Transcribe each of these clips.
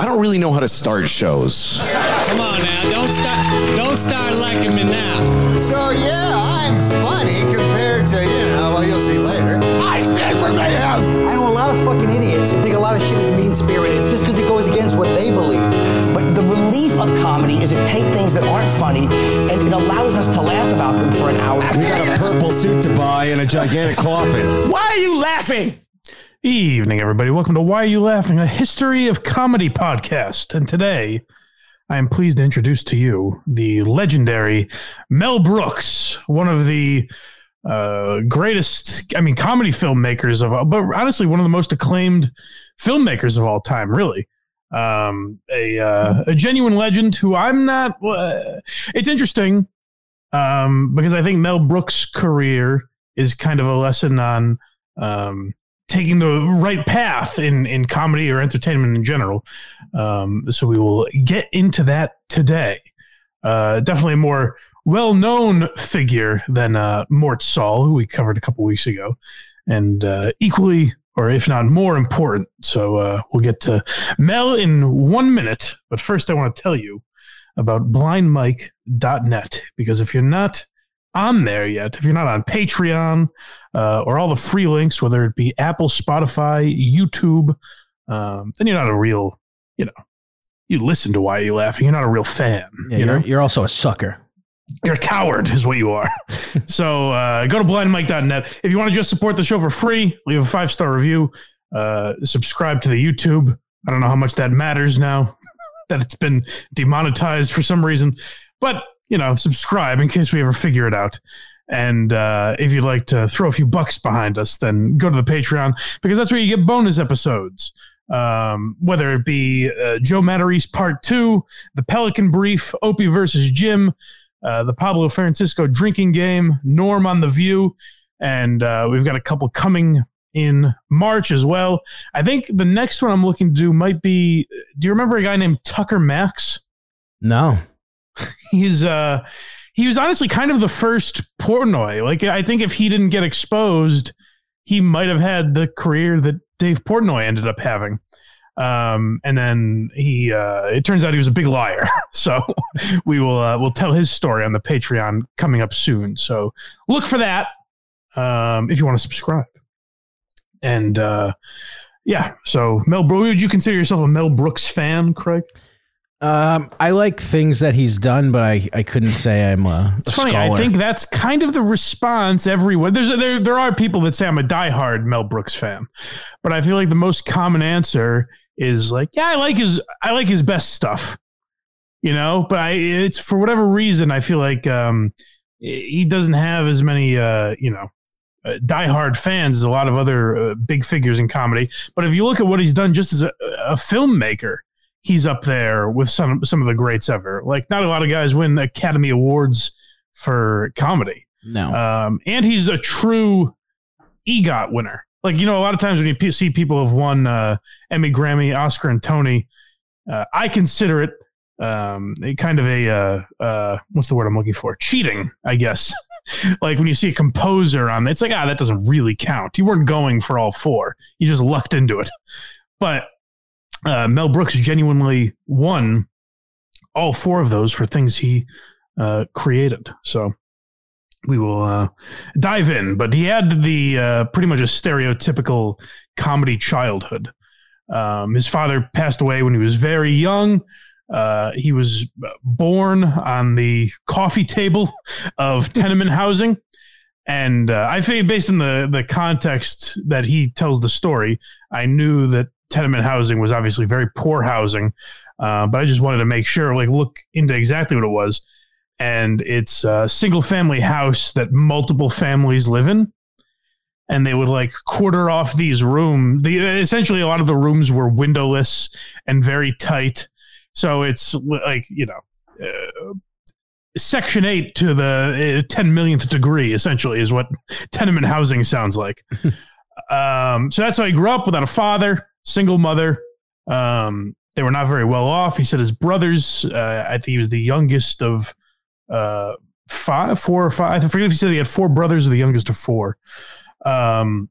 I don't really know how to start shows. Come on now, don't start, don't start liking me now. So yeah, I'm funny compared to you know. Well, you'll see later. I stand for mayhem. I know a lot of fucking idiots that think a lot of shit is mean spirited just because it goes against what they believe. But the relief of comedy is it take things that aren't funny and it allows us to laugh about them for an hour. We got a purple suit to buy and a gigantic coffin. Why are you laughing? Evening, everybody. Welcome to Why Are You Laughing, a history of comedy podcast. And today, I am pleased to introduce to you the legendary Mel Brooks, one of the uh, greatest, I mean, comedy filmmakers of all, but honestly, one of the most acclaimed filmmakers of all time, really. Um, a, uh, a genuine legend who I'm not, uh, it's interesting um, because I think Mel Brooks' career is kind of a lesson on, um, taking the right path in in comedy or entertainment in general. Um, so we will get into that today. Uh, definitely a more well known figure than uh, Mort Sahl, who we covered a couple weeks ago, and uh, equally or if not more important. So uh, we'll get to Mel in one minute. But first, I want to tell you about blindmike.net because if you're not on there yet, if you're not on Patreon uh, or all the free links, whether it be Apple, Spotify, YouTube, um, then you're not a real, you know, you listen to Why Are You Laughing? You're not a real fan. Yeah, you you're, know? you're also a sucker. You're a coward, is what you are. so uh, go to blindmike.net. If you want to just support the show for free, leave a five star review, uh, subscribe to the YouTube. I don't know how much that matters now that it's been demonetized for some reason, but you know, subscribe in case we ever figure it out. And uh, if you'd like to throw a few bucks behind us, then go to the Patreon because that's where you get bonus episodes. Um, whether it be uh, Joe Matarese Part Two, the Pelican Brief, Opie versus Jim, uh, the Pablo Francisco drinking game, Norm on the View, and uh, we've got a couple coming in March as well. I think the next one I'm looking to do might be. Do you remember a guy named Tucker Max? No. He's uh he was honestly kind of the first Portnoy. Like I think if he didn't get exposed, he might have had the career that Dave Portnoy ended up having. Um, and then he uh, it turns out he was a big liar. So we will uh, we'll tell his story on the Patreon coming up soon. So look for that um, if you want to subscribe. And uh, yeah, so Mel would you consider yourself a Mel Brooks fan, Craig? Um, I like things that he's done, but I, I couldn't say I'm a, It's a funny. I think that's kind of the response everyone. There's there there are people that say I'm a diehard Mel Brooks fan, but I feel like the most common answer is like, yeah, I like his I like his best stuff, you know. But I it's for whatever reason I feel like um he doesn't have as many uh you know uh, diehard fans as a lot of other uh, big figures in comedy. But if you look at what he's done just as a, a filmmaker, he's up there with some some of the greats ever. Like not a lot of guys win Academy Awards for comedy. no. Um, and he's a true EGOT winner. Like you know, a lot of times when you p- see people have won uh, Emmy, Grammy, Oscar, and Tony, uh, I consider it um, a kind of a uh, uh, what's the word I'm looking for? Cheating, I guess. like when you see a composer on, it's like ah, that doesn't really count. You weren't going for all four. You just lucked into it. But uh, Mel Brooks genuinely won all four of those for things he uh, created. So we will uh, dive in. But he had the uh, pretty much a stereotypical comedy childhood. Um, his father passed away when he was very young. Uh, he was born on the coffee table of tenement housing. And uh, I based on the, the context that he tells the story, I knew that tenement housing was obviously very poor housing. Uh, but I just wanted to make sure, like, look into exactly what it was. And it's a single family house that multiple families live in. And they would like quarter off these rooms the essentially a lot of the rooms were windowless and very tight. So it's like you know uh, section 8 to the uh, 10 millionth degree essentially is what tenement housing sounds like. Um, so that's how I grew up without a father single mother um, they were not very well off he said his brothers uh, i think he was the youngest of uh, five, four or five. I forget if he said he had four brothers or the youngest of four. Um,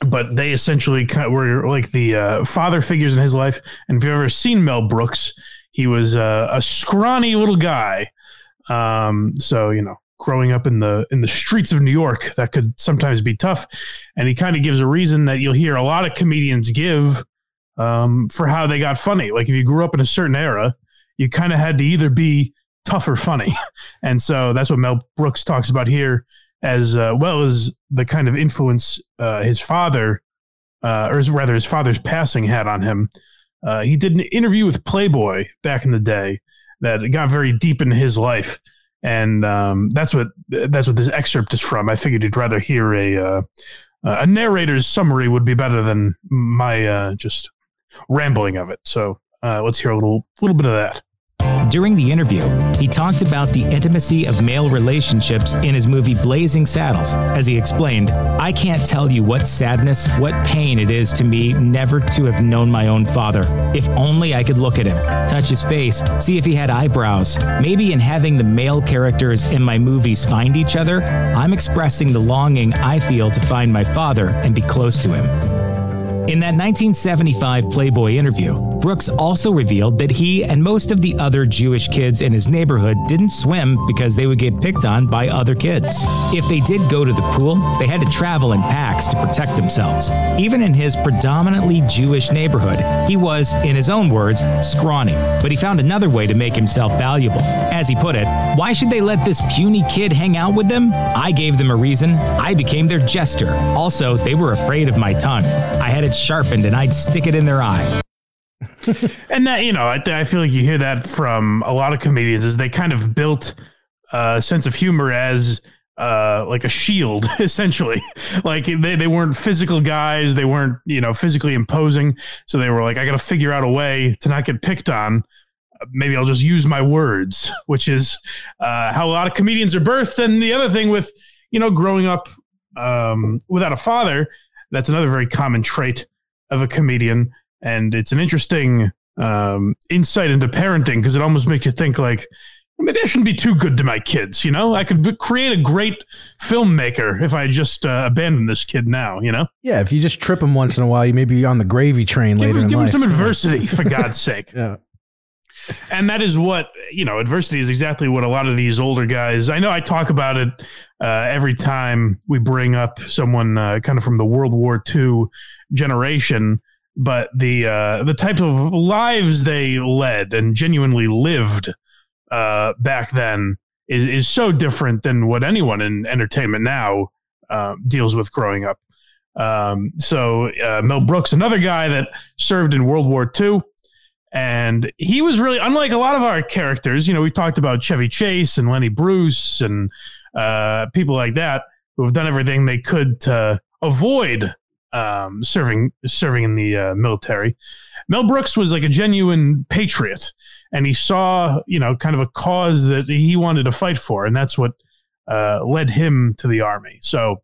but they essentially kind of were like the uh, father figures in his life. And if you've ever seen Mel Brooks, he was uh, a scrawny little guy. Um, so you know, growing up in the in the streets of New York, that could sometimes be tough. And he kind of gives a reason that you'll hear a lot of comedians give um, for how they got funny. Like if you grew up in a certain era, you kind of had to either be tough or funny, and so that's what Mel Brooks talks about here, as uh, well as the kind of influence uh, his father, uh, or rather his father's passing had on him. Uh, he did an interview with Playboy back in the day that got very deep into his life, and um, that's what that's what this excerpt is from. I figured you'd rather hear a uh, a narrator's summary would be better than my uh, just rambling of it. So uh, let's hear a little little bit of that. During the interview, he talked about the intimacy of male relationships in his movie Blazing Saddles. As he explained, I can't tell you what sadness, what pain it is to me never to have known my own father. If only I could look at him, touch his face, see if he had eyebrows. Maybe in having the male characters in my movies find each other, I'm expressing the longing I feel to find my father and be close to him. In that 1975 Playboy interview, Brooks also revealed that he and most of the other Jewish kids in his neighborhood didn't swim because they would get picked on by other kids. If they did go to the pool, they had to travel in packs to protect themselves. Even in his predominantly Jewish neighborhood, he was, in his own words, scrawny, but he found another way to make himself valuable. As he put it, why should they let this puny kid hang out with them? I gave them a reason. I became their jester. Also, they were afraid of my tongue. I had it sharpened and I'd stick it in their eye. and that you know I, I feel like you hear that from a lot of comedians is they kind of built a sense of humor as uh like a shield essentially. Like they, they weren't physical guys. They weren't you know physically imposing. So they were like i gotta figure out a way to not get picked on. Maybe i'll just use my words which is uh how a lot of comedians are birthed. And the other thing with you know growing up um without a father that's another very common trait of a comedian and it's an interesting um, insight into parenting because it almost makes you think like maybe I shouldn't be too good to my kids. You know, I could b- create a great filmmaker if I just uh, abandon this kid now. You know, Yeah, if you just trip him once in a while, you may be on the gravy train give, later him- in give him life. some adversity for God's sake. yeah. and that is what you know adversity is exactly what a lot of these older guys i know i talk about it uh, every time we bring up someone uh, kind of from the world war ii generation but the uh, the type of lives they led and genuinely lived uh, back then is, is so different than what anyone in entertainment now uh, deals with growing up um, so uh, mel brooks another guy that served in world war ii and he was really unlike a lot of our characters. You know, we talked about Chevy Chase and Lenny Bruce and uh, people like that who have done everything they could to avoid um, serving serving in the uh, military. Mel Brooks was like a genuine patriot, and he saw you know kind of a cause that he wanted to fight for, and that's what uh, led him to the army. So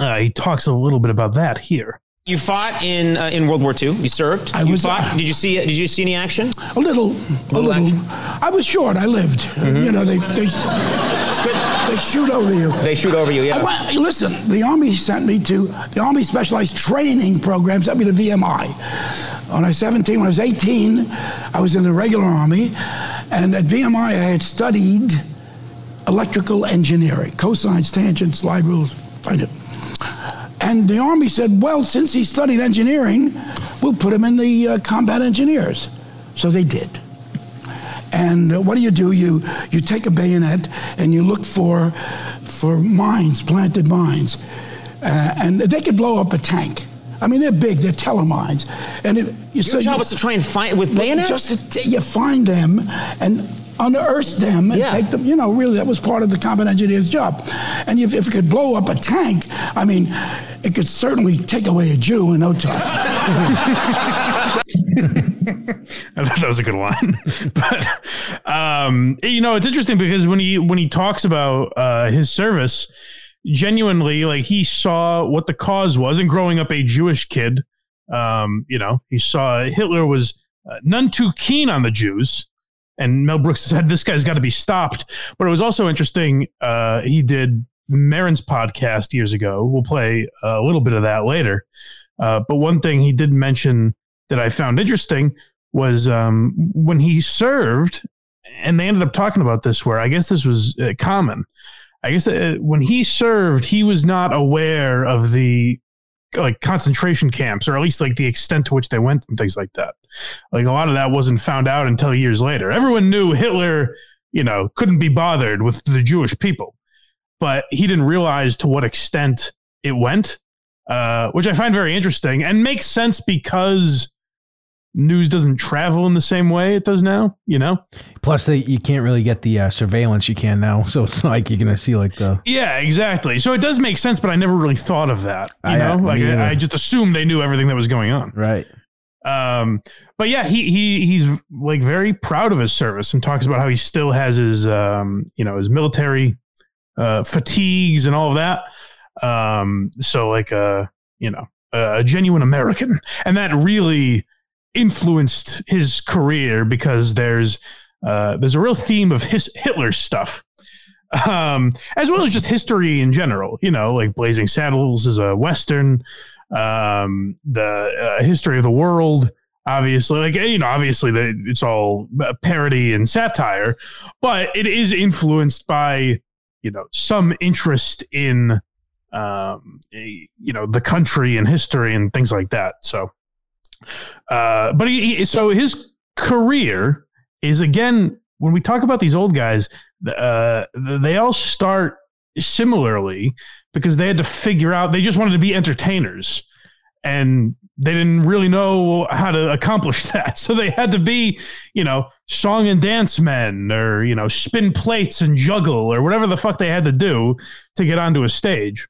uh, he talks a little bit about that here. You fought in uh, in World War II. You served. I you was- fought. Uh, did you see? Uh, did you see any action? A little, a Little little. I was short. I lived. Mm-hmm. You know, they they good. they shoot over you. They shoot over you. Yeah. Went, listen, the Army sent me to the Army Specialized Training Program, sent me to VMI. When I was 17, when I was 18, I was in the regular Army, and at VMI I had studied electrical engineering, cosines, tangents, slide rules. I knew. And the Army said, well, since he studied engineering, we'll put him in the uh, combat engineers. So they did. And uh, what do you do? You you take a bayonet and you look for for mines, planted mines, uh, and they could blow up a tank. I mean, they're big, they're Teller mines, and it, you Your job was to try and find with bayonets. just to t- you find them and unearth them and Yeah. take them. You know, really, that was part of the combat engineer's job. And if, if it could blow up a tank, I mean, it could certainly take away a Jew in no time. I thought that was a good line. but um, you know, it's interesting because when he when he talks about uh, his service, genuinely, like he saw what the cause was, and growing up a Jewish kid, um, you know, he saw Hitler was uh, none too keen on the Jews. And Mel Brooks said, "This guy's got to be stopped." But it was also interesting. Uh, he did Maron's podcast years ago. We'll play a little bit of that later. Uh, but one thing he did mention that I found interesting was um, when he served, and they ended up talking about this, where I guess this was uh, common. I guess uh, when he served, he was not aware of the like concentration camps, or at least like the extent to which they went and things like that. Like a lot of that wasn't found out until years later. Everyone knew Hitler, you know, couldn't be bothered with the Jewish people, but he didn't realize to what extent it went, uh, which I find very interesting and makes sense because news doesn't travel in the same way it does now. You know. Plus, they, you can't really get the uh, surveillance you can now, so it's like you're gonna see like the. Yeah, exactly. So it does make sense, but I never really thought of that. You I- know, uh, like. I, I just assumed they knew everything that was going on. Right. Um, but yeah, he he he's like very proud of his service and talks about how he still has his um, you know, his military uh fatigues and all of that. Um, so like uh, you know, a genuine American, and that really influenced his career because there's uh, there's a real theme of his Hitler stuff, um, as well as just history in general. You know, like Blazing Saddles is a western, um, the uh, history of the world. Obviously, like you know, obviously the, it's all parody and satire, but it is influenced by you know some interest in um, eh, you know the country and history and things like that. So, uh, but he, he so his career is again when we talk about these old guys, uh, they all start similarly because they had to figure out they just wanted to be entertainers and they didn't really know how to accomplish that so they had to be you know song and dance men or you know spin plates and juggle or whatever the fuck they had to do to get onto a stage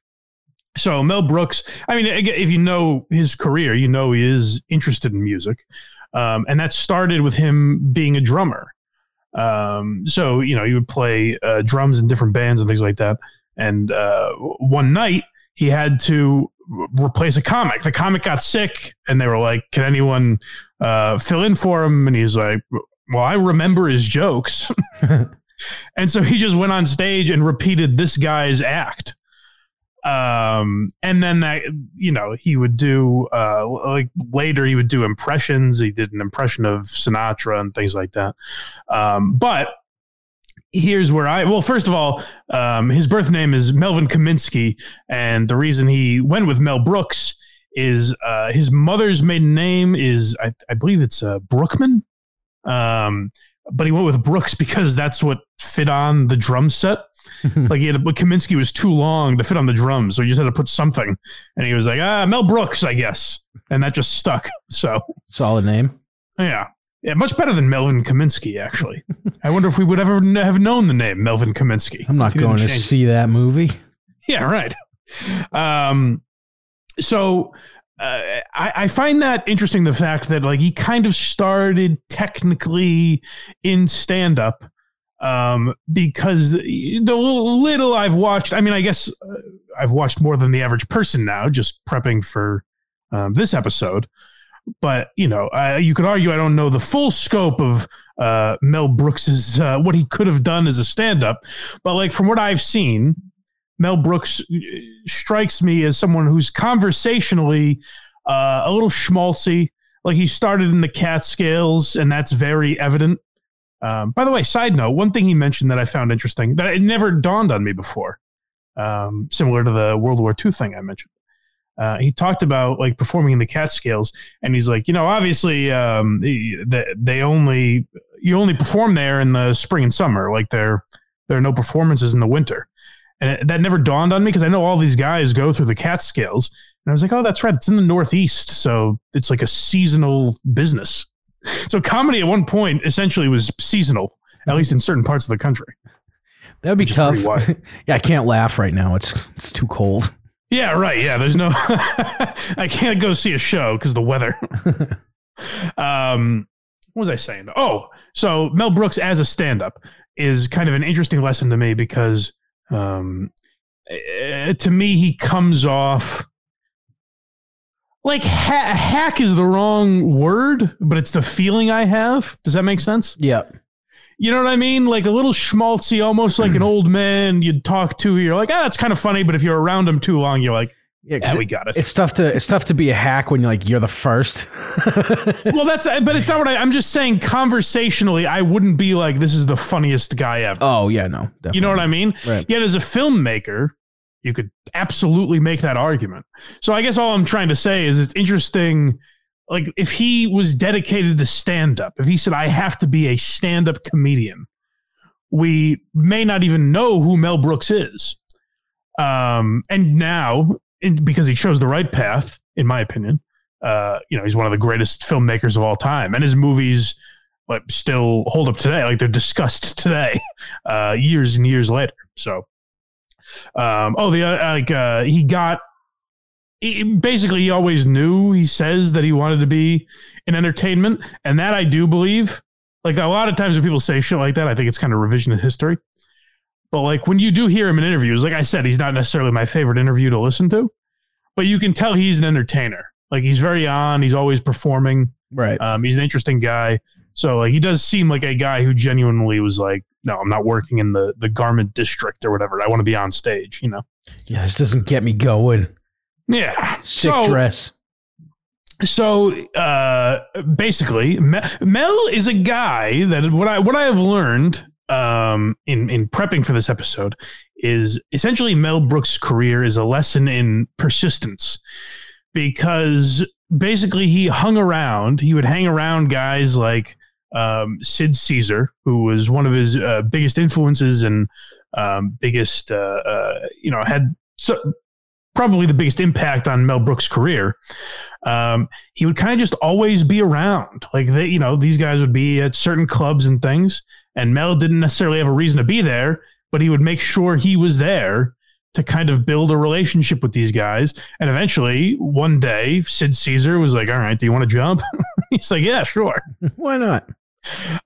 so Mel Brooks, I mean, if you know his career, you know he is interested in music, um, and that started with him being a drummer. Um, so you know he would play uh, drums in different bands and things like that. And uh, one night he had to replace a comic. The comic got sick, and they were like, "Can anyone uh, fill in for him?" And he's like, "Well, I remember his jokes." and so he just went on stage and repeated this guy's act um and then that you know he would do uh like later he would do impressions he did an impression of sinatra and things like that um but here's where i well first of all um his birth name is melvin kaminsky and the reason he went with mel brooks is uh his mother's maiden name is i, I believe it's uh brookman um but he went with brooks because that's what fit on the drum set like he had, but Kaminsky was too long to fit on the drums, so he just had to put something. And he was like, ah, Mel Brooks, I guess, and that just stuck. So Solid name. yeah, yeah, much better than Melvin Kaminsky. Actually, I wonder if we would ever have known the name Melvin Kaminsky. I'm not if he didn't going to it. see that movie. Yeah, right. Um, so uh, I, I find that interesting. The fact that like he kind of started technically in stand up, um, because the little I've watched. I mean, I guess uh, I've watched more than the average person now, just prepping for um, this episode. But you know, you could argue I don't know the full scope of uh, Mel Brooks's uh, what he could have done as a stand up. But like from what I've seen, Mel Brooks uh, strikes me as someone who's conversationally uh, a little schmaltzy. Like he started in the Catskills, and that's very evident. Um, by the way, side note, one thing he mentioned that I found interesting that it never dawned on me before, um, similar to the World War II thing I mentioned. Uh, he talked about like performing in the Catskills, and he's like, you know, obviously, um, they, they only you only perform there in the spring and summer. Like there, there are no performances in the winter, and it, that never dawned on me because I know all these guys go through the Catskills, and I was like, oh, that's right, it's in the Northeast, so it's like a seasonal business. So comedy at one point essentially was seasonal, at least in certain parts of the country. That would be tough. yeah, I can't laugh right now. It's it's too cold. Yeah, right. Yeah, there's no. I can't go see a show because the weather. um, what was I saying? Oh, so Mel Brooks as a stand-up is kind of an interesting lesson to me because, um, eh, to me he comes off like ha- hack is the wrong word, but it's the feeling I have. Does that make sense? Yeah. You know what I mean? Like a little schmaltzy, almost like an old man you'd talk to. You're like, ah, that's kind of funny. But if you're around him too long, you're like, Yeah, yeah, we got it. It's tough to it's tough to be a hack when you're like you're the first. well, that's but it's not what I, I'm just saying. Conversationally, I wouldn't be like, this is the funniest guy ever. Oh yeah, no, definitely. You know what I mean? Right. Yet as a filmmaker, you could absolutely make that argument. So I guess all I'm trying to say is it's interesting. Like if he was dedicated to stand up, if he said, I have to be a stand up comedian, we may not even know who Mel Brooks is. Um, and now, in, because he chose the right path, in my opinion, uh, you know, he's one of the greatest filmmakers of all time, and his movies like still hold up today. Like they're discussed today, uh, years and years later. So, um, oh, the uh, like uh, he got he, basically he always knew. He says that he wanted to be in entertainment, and that I do believe. Like a lot of times when people say shit like that, I think it's kind of revisionist history. But like when you do hear him in interviews, like I said, he's not necessarily my favorite interview to listen to, but you can tell he's an entertainer. Like he's very on. He's always performing. Right. Um, he's an interesting guy. So like he does seem like a guy who genuinely was like, no, I'm not working in the the garment district or whatever. I want to be on stage. You know. Yeah, this doesn't get me going. Yeah. Sick So- dress. So uh, basically, Mel is a guy that what I what I have learned um, in in prepping for this episode is essentially Mel Brooks' career is a lesson in persistence because basically he hung around. He would hang around guys like um, Sid Caesar, who was one of his uh, biggest influences and um, biggest, uh, uh, you know, had so, probably the biggest impact on Mel Brooks' career. Um, he would kind of just always be around. Like they, you know, these guys would be at certain clubs and things, and Mel didn't necessarily have a reason to be there, but he would make sure he was there to kind of build a relationship with these guys. And eventually, one day, Sid Caesar was like, "All right, do you want to jump?" He's like, "Yeah, sure." Why not?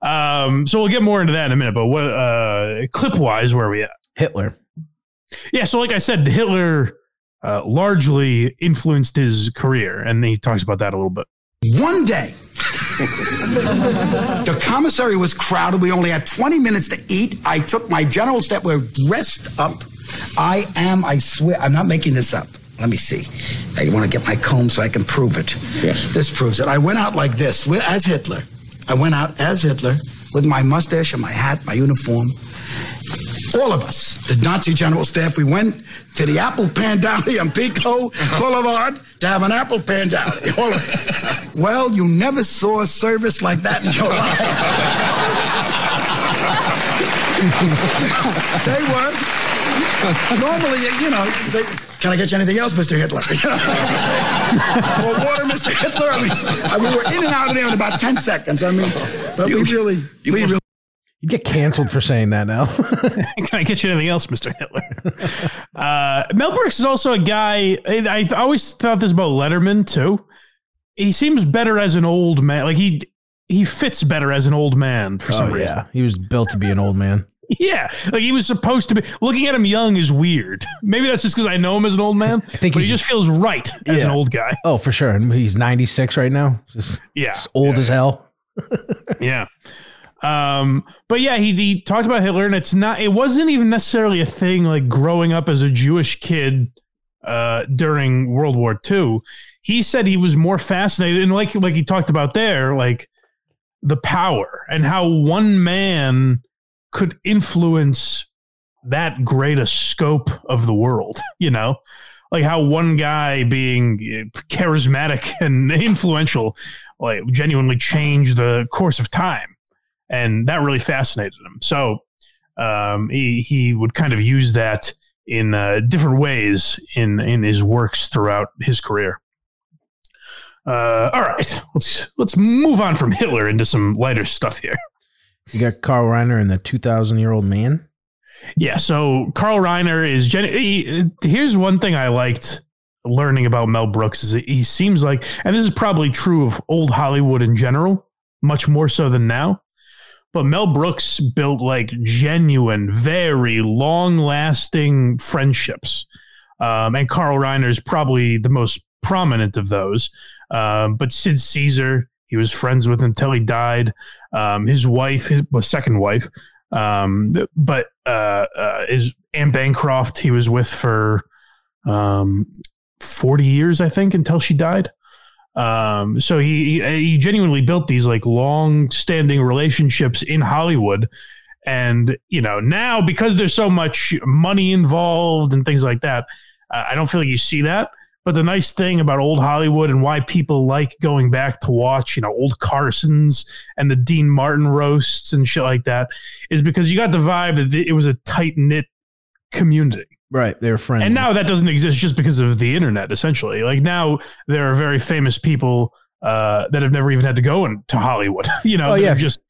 Um, so we'll get more into that in a minute. But what uh, clip wise, where are we at? Hitler. Yeah, so like I said, Hitler uh, largely influenced his career, and he talks about that a little bit. One day, the commissary was crowded. We only had 20 minutes to eat. I took my general step. We're dressed up. I am, I swear, I'm not making this up. Let me see. I want to get my comb so I can prove it. Yes. This proves it. I went out like this as Hitler. I went out as Hitler with my mustache and my hat, my uniform. All of us, the Nazi general staff, we went to the Apple Pandali on Pico Boulevard to have an Apple Pandali. All of- well, you never saw a service like that in your life. they were. Normally, you know, they, can I get you anything else, Mr. Hitler? or water, Mr. Hitler? I mean, I mean, we were in and out of there in about 10 seconds. I mean, but we really, we really. You get canceled for saying that now. Can I get you anything else, Mr. Hitler? uh, Mel Brooks is also a guy. I, always thought this about Letterman too. He seems better as an old man. Like he he fits better as an old man for some oh reason. yeah, he was built to be an old man. Yeah, like he was supposed to be. Looking at him young is weird. Maybe that's just because I know him as an old man. I think but he just feels right as an old guy. Oh, for sure. And he's 96 right now. Just, Yeah, just old as hell. yeah. Um, but yeah, he, he talked about Hitler, and it's not. It wasn't even necessarily a thing like growing up as a Jewish kid uh, during World War II. He said he was more fascinated, and like like he talked about there, like the power and how one man could influence that great a scope of the world. You know, like how one guy being uh, charismatic and influential, like genuinely changed the course of time, and that really fascinated him. So um, he he would kind of use that in uh, different ways in in his works throughout his career. Uh, all right, let's let's move on from Hitler into some lighter stuff here. You got Carl Reiner and the 2,000 year old man. Yeah, so Carl Reiner is. Gen- he, here's one thing I liked learning about Mel Brooks is he seems like, and this is probably true of old Hollywood in general, much more so than now. But Mel Brooks built like genuine, very long lasting friendships. Um, and Carl Reiner is probably the most prominent of those. Um, but Sid Caesar, he was friends with until he died. Um, his wife, his well, second wife, um, but uh, uh, is Anne Bancroft. He was with for um, forty years, I think, until she died. Um, so he he genuinely built these like long standing relationships in Hollywood. And you know now because there's so much money involved and things like that, I don't feel like you see that. But the nice thing about old Hollywood and why people like going back to watch, you know, old Carsons and the Dean Martin roasts and shit like that is because you got the vibe that it was a tight knit community. Right, they're friends. And now that doesn't exist just because of the internet, essentially. Like now there are very famous people uh, that have never even had to go into Hollywood, you know, Oh, yeah. just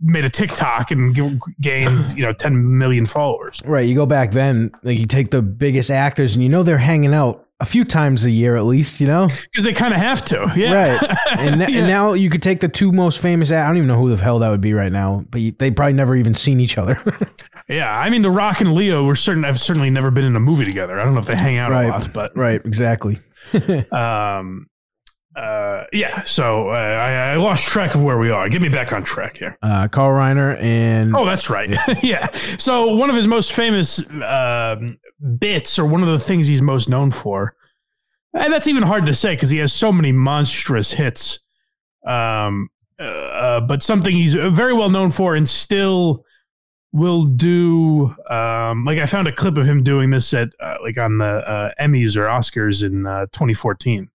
made a TikTok and g- gained, you know, 10 million followers. Right, you go back then, like you take the biggest actors, and you know they're hanging out a few times a year at least. You know, Because they kind of have to. Yeah. right? And, th- Yeah. and now you could take the two most famous. I don't even know who the hell that would be right now, but you, they probably never even seen each other. Yeah, I mean, The Rock and Leo were certain. I've certainly never been in a movie together. I don't know if they hang out a right, lot, but right, exactly. um, uh, yeah. So uh, I, I lost track of where we are. Get me back on track here. Uh, Carl Reiner and Oh, that's right. yeah. So one of his most famous um, bits, or one of the things he's most known for, and that's even hard to say because he has so many monstrous hits. Um, uh, but something he's very well known for, and still will do. Um, like I found a clip of him doing this at uh, like on the uh, Emmys or Oscars in uh, 2014.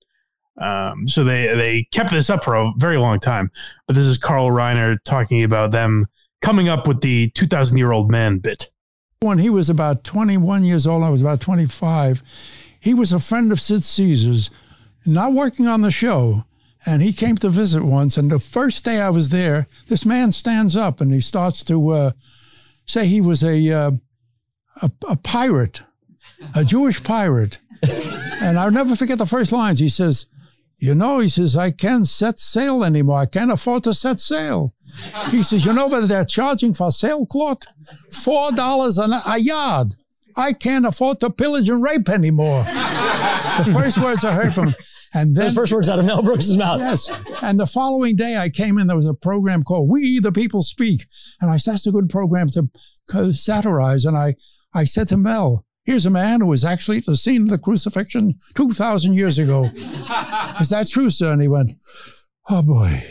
Um, so they they kept this up for a very long time. But this is Carl Reiner talking about them coming up with the 2,000 year old man bit. When he was about 21 years old, I was about 25. He was a friend of Sid Caesar's, not working on the show. And he came to visit once. And the first day I was there, this man stands up and he starts to uh, say he was a, uh, a, a pirate, a Jewish pirate. and I'll never forget the first lines. He says, You know, he says, I can't set sail anymore. I can't afford to set sail. He says, You know what they're charging for sailcloth? Four dollars an- a yard. I can't afford to pillage and rape anymore. the first words I heard from him. And then Those first words out of Mel Brooks' mouth. Yes. And the following day I came in, there was a program called We the People Speak. And I said, that's a good program to satirize. And I, I said to Mel, here's a man who was actually at the scene of the crucifixion 2,000 years ago. Is that true, sir? And he went, oh boy.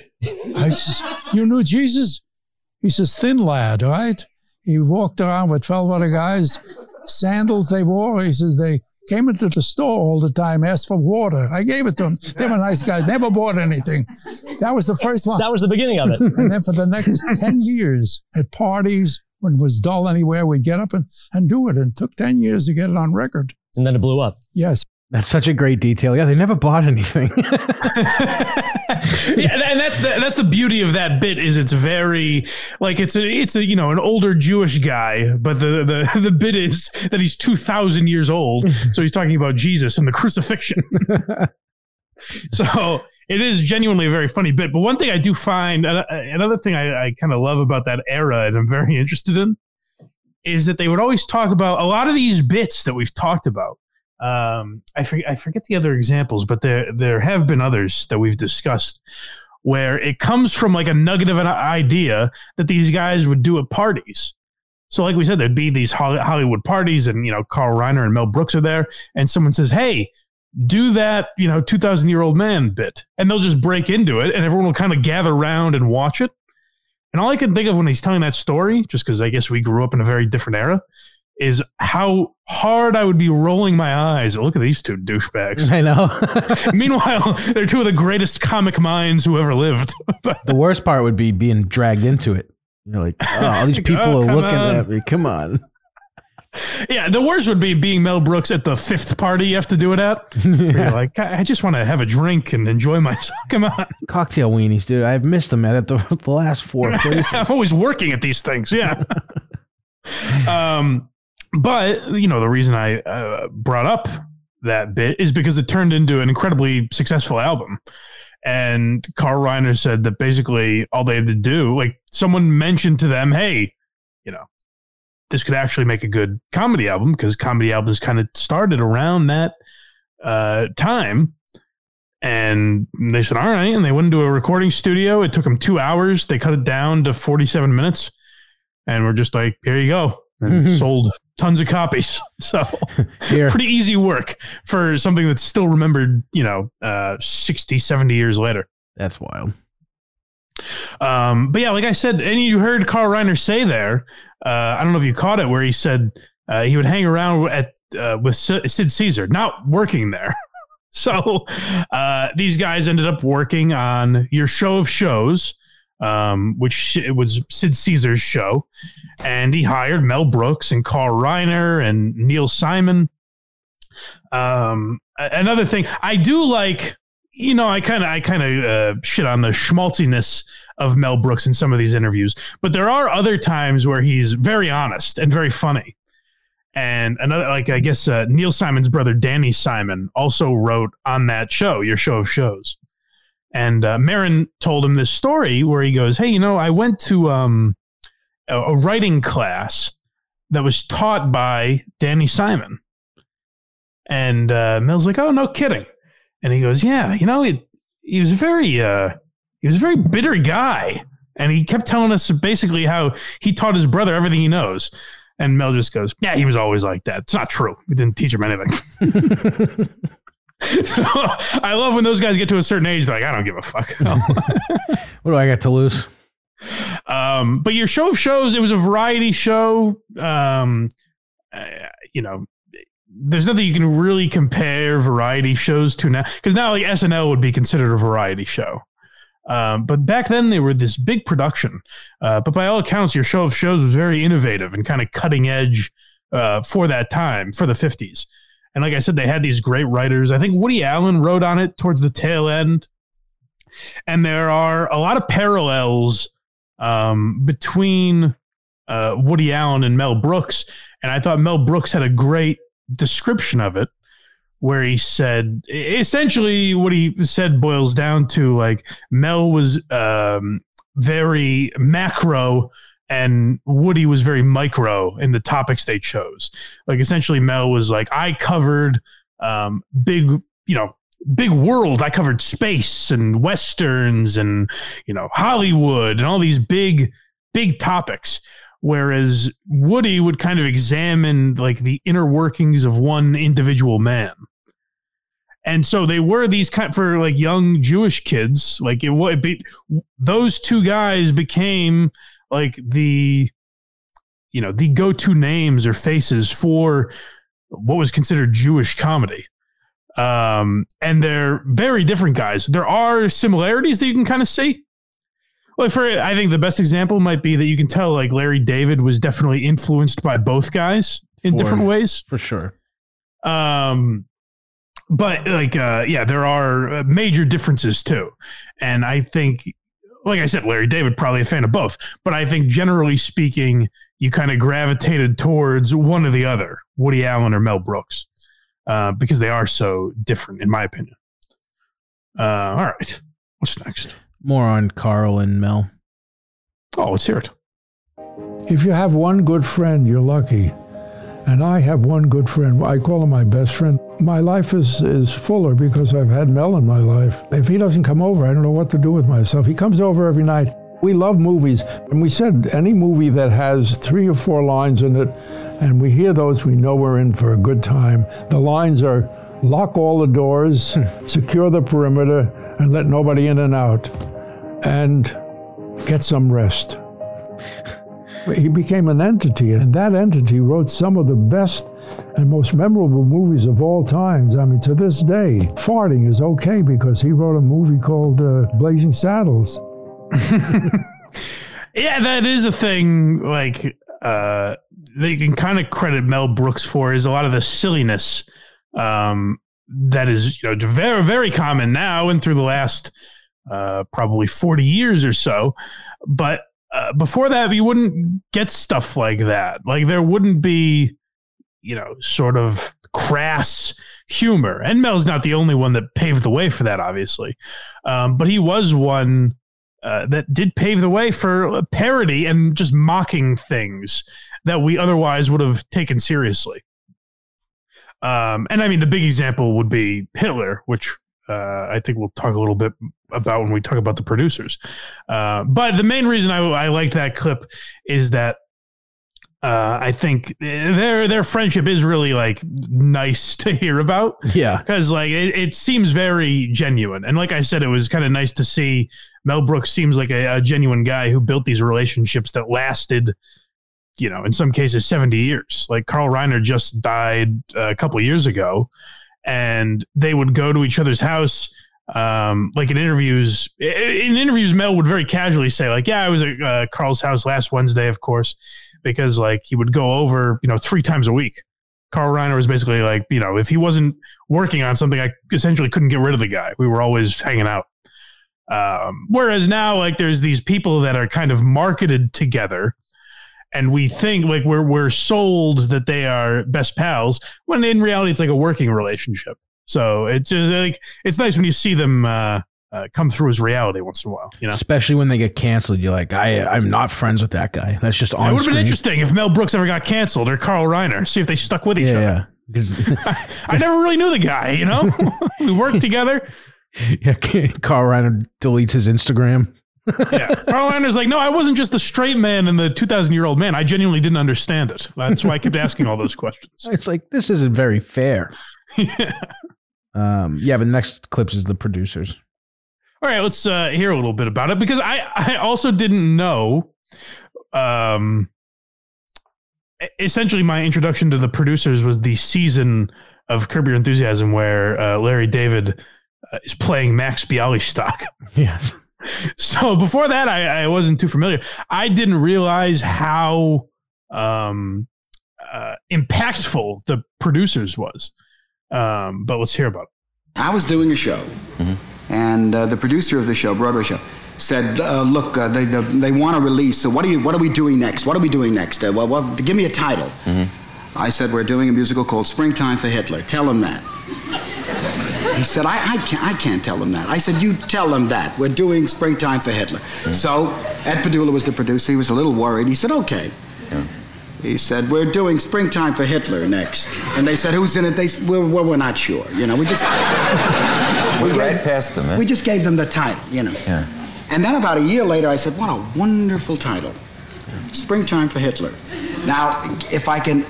I says, you knew Jesus? He says, thin lad, all right? He walked around with 12 other guys, sandals they wore. He says, they came into the store all the time, asked for water. I gave it to them. They were nice guys, never bought anything. That was the first line. That was the beginning of it. And then for the next 10 years at parties, when it was dull anywhere, we'd get up and, and do it. And it took 10 years to get it on record. And then it blew up. Yes. That's such a great detail. Yeah, they never bought anything. yeah, and that's the, that's the beauty of that bit is it's very like it's a it's a you know an older Jewish guy, but the the the bit is that he's two thousand years old, so he's talking about Jesus and the crucifixion. so it is genuinely a very funny bit. But one thing I do find another thing I, I kind of love about that era, and I'm very interested in, is that they would always talk about a lot of these bits that we've talked about um, I forget I forget the other examples, but there there have been others that we've discussed where it comes from like a nugget of an idea that these guys would do at parties. So, like we said, there'd be these Hollywood parties, and you know, Carl Reiner and Mel Brooks are there, and someone says, "Hey, do that," you know, two thousand year old man bit, and they'll just break into it, and everyone will kind of gather around and watch it. And all I can think of when he's telling that story, just because I guess we grew up in a very different era, is how hard I would be rolling my eyes. Look at these two douchebags. I know. Meanwhile, they're two of the greatest comic minds who ever lived. the worst part would be being dragged into it. You're like, oh, all these oh, people Oh, are looking on. at me. Come on. Yeah, the worst would be being Mel Brooks at the fifth party you have to do it at. You're like, I I just want to have a drink and enjoy myself. Come on. Cocktail weenies, dude. I've missed them at the, the last four places. I'm always working at these things. Yeah. um, but you know the reason I uh, brought up that bit is because it turned into an incredibly successful album. And Carl Reiner said that basically all they had to do, like someone mentioned to them, hey, you know, this could actually make a good comedy album because comedy albums kind of started around that uh, time. And they said, all right. And they went into a recording studio. It took them two hours. They cut it down to 47 minutes. And we're just like, here you go. And sold tons of copies. So pretty easy work for something that's still remembered, you know, uh, 60, 70 years later. That's wild. Um, but yeah, like I said, and you heard Carl Reiner say there, uh, I don't know if you caught it, where he said uh, he would hang around at uh, with Sid Caesar, not working there. so uh, these guys ended up working on your show of shows, um, which it was Sid Caesar's show, and he hired Mel Brooks and Carl Reiner and Neil Simon. Um, another thing I do like you know, I kind of, I kind of uh, shit on the schmaltziness of Mel Brooks in some of these interviews, but there are other times where he's very honest and very funny. And another, like I guess uh, Neil Simon's brother Danny Simon also wrote on that show, your show of shows. And uh, Maron told him this story where he goes, "Hey, you know, I went to um, a, a writing class that was taught by Danny Simon." And uh, Mel's like, "Oh, no kidding." And he goes, "Yeah, you know, it, he was a very uh, he was a very bitter guy, and he kept telling us basically how he taught his brother everything he knows." And Mel just goes, "Yeah, he was always like that. It's not true. We didn't teach him anything." so, I love when those guys get to a certain age. They're like, "I don't give a fuck." what do I got to lose? Um, but your show of shows, it was a variety show. Um, uh, you know, there's nothing you can really compare variety shows to now because now like SNL would be considered a variety show. Um, but back then they were this big production. Uh, but by all accounts, your show of shows was very innovative and kind of cutting edge uh, for that time, for the 50s. And like I said, they had these great writers. I think Woody Allen wrote on it towards the tail end. And there are a lot of parallels um, between uh, Woody Allen and Mel Brooks. And I thought Mel Brooks had a great description of it where he said essentially what he said boils down to like Mel was um, very macro and Woody was very micro in the topics they chose. Like essentially Mel was like I covered um, big, you know, big world. I covered space and westerns and you know Hollywood and all these big big topics whereas Woody would kind of examine like the inner workings of one individual man. And so they were these kind for like young Jewish kids, like it would be those two guys became like the you know, the go-to names or faces for what was considered Jewish comedy. Um, and they're very different guys. There are similarities that you can kind of see, well, for I think the best example might be that you can tell like Larry David was definitely influenced by both guys in For- different ways. For sure. Um, but like, uh, yeah, there are uh, major differences too, and I think, like I said, Larry David probably a fan of both, but I think generally speaking, you kind of gravitated towards one or the other, Woody Allen or Mel Brooks, uh, because they are so different, in my opinion. Uh, all right, what's next? More on Carl and Mel. Oh, let's hear it. If you have one good friend, you're lucky. And I have one good friend. I call him my best friend. My life is, is fuller because I've had Mel in my life. If he doesn't come over, I don't know what to do with myself. He comes over every night. We love movies. And we said any movie that has three or four lines in it, and we hear those, we know we're in for a good time. The lines are lock all the doors, secure the perimeter, and let nobody in and out, and get some rest. He became an entity, and that entity wrote some of the best and most memorable movies of all times. I mean, to this day, farting is okay because he wrote a movie called uh, Blazing Saddles. Yeah, that is a thing. Like uh, that you can kind of credit Mel Brooks for is a lot of the silliness um, that is you know very very common now and through the last uh, probably forty years or so. But uh, before that, you wouldn't get stuff like that. Like there wouldn't be you know sort of crass humor. And Mel's not the only one that paved the way for that, obviously, um, but he was one uh, that did pave the way for parody and just mocking things that we otherwise would have taken seriously. Um, and I mean, the big example would be Hitler, which uh, I think we'll talk a little bit about when we talk about the producers. Uh, but the main reason I, I liked that clip is that uh, I think their their friendship is really like nice to hear about. Yeah. because like it, it seems very genuine, and like I said, it was kind of nice to see Mel Brooks seems like a, a genuine guy who built these relationships that lasted. You know, in some cases, seventy years. Like Carl Reiner just died uh, a couple years ago, and they would go to each other's house um, like in interviews, in interviews, Mel would very casually say, like, "Yeah, I was at uh, Carl's house last Wednesday, of course," because like he would go over, you know, three times a week. Carl Reiner was basically like, you know, if he wasn't working on something, I essentially couldn't get rid of the guy. We were always hanging out. Um, whereas now, like, there's these people that are kind of marketed together, and we think like we're we're sold that they are best pals, when in reality, it's like a working relationship. So it's just like it's nice when you see them uh, uh, come through as reality once in a while. You know, Especially when they get canceled, you're like, I, I'm not friends with that guy. That's just it would have been interesting if Mel Brooks ever got canceled or Carl Reiner. See if they stuck with each Yeah, other. yeah. 'Cause- I never really knew the guy. You know, we worked together. yeah, Carl Reiner deletes his Instagram. Yeah, Carl Reiner's like, no, I wasn't just the straight man and the two thousand year old man. I genuinely didn't understand it. That's why I kept asking all those questions. It's like this isn't very fair. Um, yeah, but the next clips is the producers. All right, let's uh, hear a little bit about it because I I also didn't know. Um, essentially, my introduction to the producers was the season of Curb Your Enthusiasm where uh, Larry David uh, is playing Max Bialystock. Yes. So before that, I, I wasn't too familiar. I didn't realize how um, uh, impactful the producers was. Um, but let's hear about it. I was doing a show, and uh, the producer of the show, Broadway show, said, uh, "Look, uh, they, they, they want to release. So what are you? What are we doing next? What are we doing next? Uh, well, well, give me a title." I said, "We're doing a musical called Springtime for Hitler. Tell him that." He said, I, I, can't, I can't tell him that. I said, You tell him that. We're doing Springtime for Hitler. So Ed Padula was the producer. He was a little worried. He said, Okay. He said, We're doing Springtime for Hitler next. And they said, Who's in it? They said, Well, well we're not sure. You know, we just. We right past them, eh? We just gave them the title, you know. Yeah. And then about a year later, I said, What a wonderful title Springtime for Hitler. Now, if I can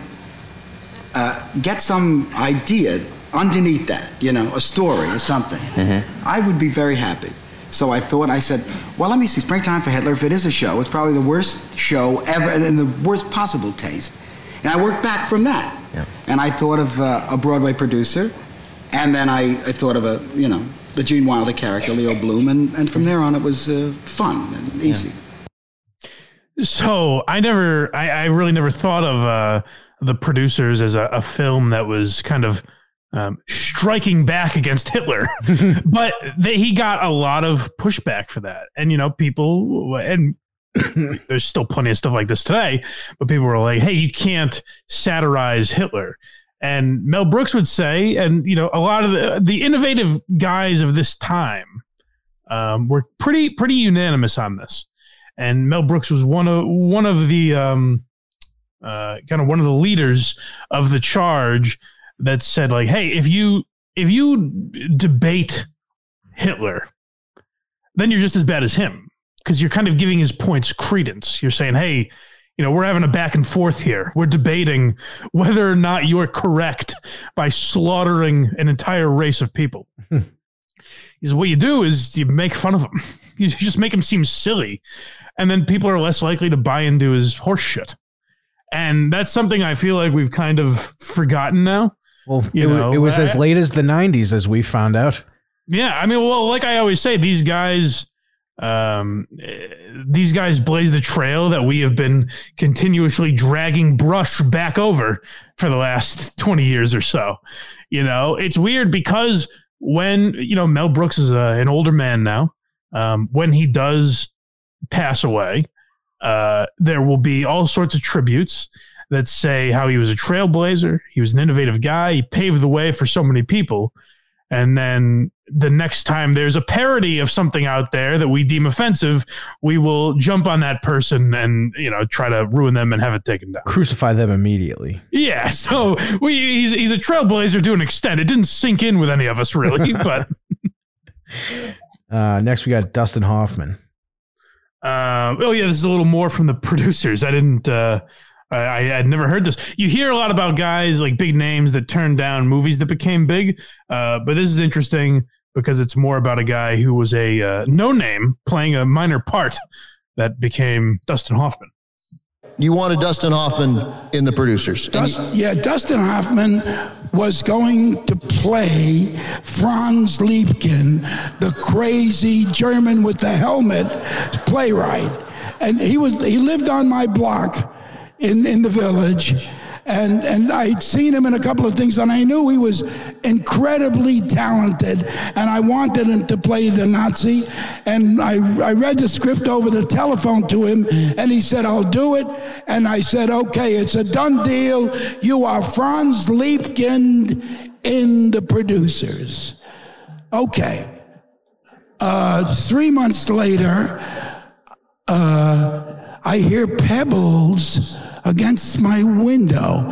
uh, get some idea underneath that, you know, a story or something, I would be very happy. So I thought, I said, well, let me see, Springtime for Hitler, if it is a show, it's probably the worst show ever and in the worst possible taste. And I worked back from that. And I thought of uh, a Broadway producer, and then I, I thought of a, you know, the Gene Wilder character, Leo Bloom, and, and from there on it was uh, fun and easy. So I never, I, I really never thought of uh, the producers as a, a film that was kind of um, striking back against Hitler, but they, he got a lot of pushback for that, and you know, people and. there's still plenty of stuff like this today, but people were like, "Hey, you can't satirize Hitler." And Mel Brooks would say, and you know, a lot of the, the innovative guys of this time um, were pretty pretty unanimous on this and Mel Brooks was one of one of the um, uh, kind of one of the leaders of the charge that said like, hey, if you if you debate Hitler, then you're just as bad as him because you're kind of giving his points credence. You're saying, hey. You know, we're having a back and forth here. We're debating whether or not you're correct by slaughtering an entire race of people. He said, what you do is you make fun of him. You just make him seem silly. And then people are less likely to buy into his horse shit. And that's something I feel like we've kind of forgotten now. Well, You it, know, it was as late as the 90s, as we found out. Yeah, I mean, well, like I always say, these guys, um, these guys blazed a trail that we have been continuously dragging brush back over for the last twenty years or so. You know, it's weird because when you know Mel Brooks is a, an older man now, um, when he does pass away, uh, there will be all sorts of tributes that say how he was a trailblazer, he was an innovative guy, he paved the way for so many people. And then the next time there's a parody of something out there that we deem offensive, we will jump on that person and you know try to ruin them and have it taken down. Crucify them immediately. Yeah, so we he's he's a trailblazer to an extent. It didn't sink in with any of us really, but Uh, next, we got Dustin Hoffman. Uh, oh yeah, this is a little more from the producers. I didn't. Uh, I, I had never heard this. You hear a lot about guys like big names that turned down movies that became big, uh, but this is interesting because it's more about a guy who was a uh, no name playing a minor part that became Dustin Hoffman. You wanted Dustin Hoffman in the producers. Dust, yeah, Dustin Hoffman was going to play Franz Liebkind, the crazy German with the helmet playwright. And he was he lived on my block in, in the village. And, and I'd seen him in a couple of things, and I knew he was incredibly talented, and I wanted him to play the Nazi. And I, I read the script over the telephone to him, and he said, I'll do it. And I said, okay, it's a done deal. You are Franz Liebkind in the producers. Okay. Uh, three months later, uh, I hear pebbles against my window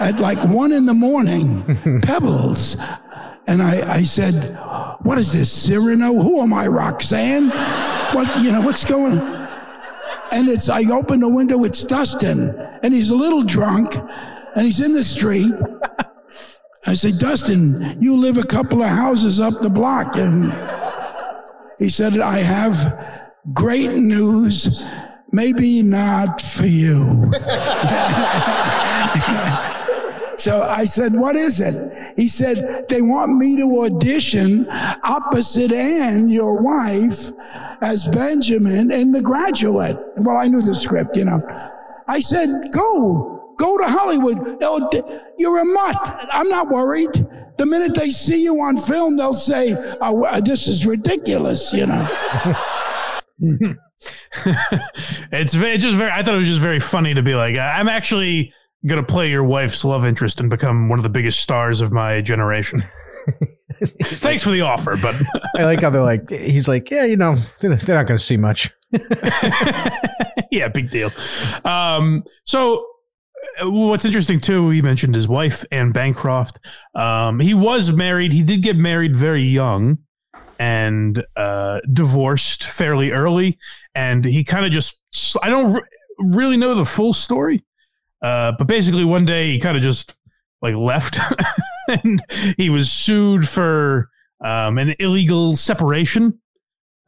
at like one in the morning. pebbles. And I, I said, What is this, Cyrano? Who am I, Roxanne? What, you know, what's going on? And it's, I open the window, it's Dustin. And he's a little drunk, and he's in the street. I say, Dustin, you live a couple of houses up the block. And he said, I have great news. Maybe not for you. so I said, What is it? He said, They want me to audition opposite Anne, your wife, as Benjamin in The Graduate. Well, I knew the script, you know. I said, Go, go to Hollywood. You're a mutt. I'm not worried. The minute they see you on film, they'll say, oh, This is ridiculous, you know. it's very, just very. I thought it was just very funny to be like, I'm actually gonna play your wife's love interest and become one of the biggest stars of my generation. Thanks for the offer, but I like how they're like, he's like, yeah, you know, they're, they're not going to see much. yeah, big deal. Um, so uh, what's interesting too, he mentioned his wife Anne Bancroft. Um, he was married. He did get married very young and uh, divorced fairly early. And he kind of just, I don't re- really know the full story, uh, but basically one day he kind of just like left and he was sued for um, an illegal separation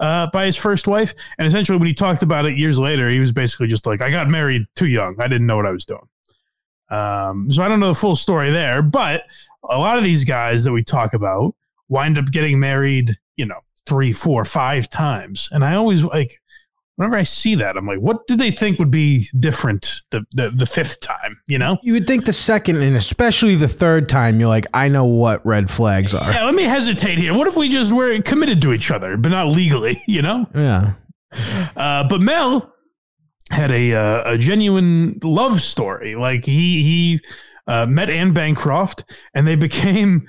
uh, by his first wife. And essentially, when he talked about it years later, he was basically just like, I got married too young. I didn't know what I was doing. Um, so I don't know the full story there, but a lot of these guys that we talk about wind up getting married, you know, three, four, five times. And I always like, whenever I see that, I'm like, what did they think would be different the, the, the fifth time, you know? You would think the second and especially the third time, you're like, I know what red flags are. Yeah, let me hesitate here. What if we just were committed to each other, but not legally, you know? Yeah. Uh, but Mel had a uh, a genuine love story. Like he he uh, met Anne Bancroft, and they became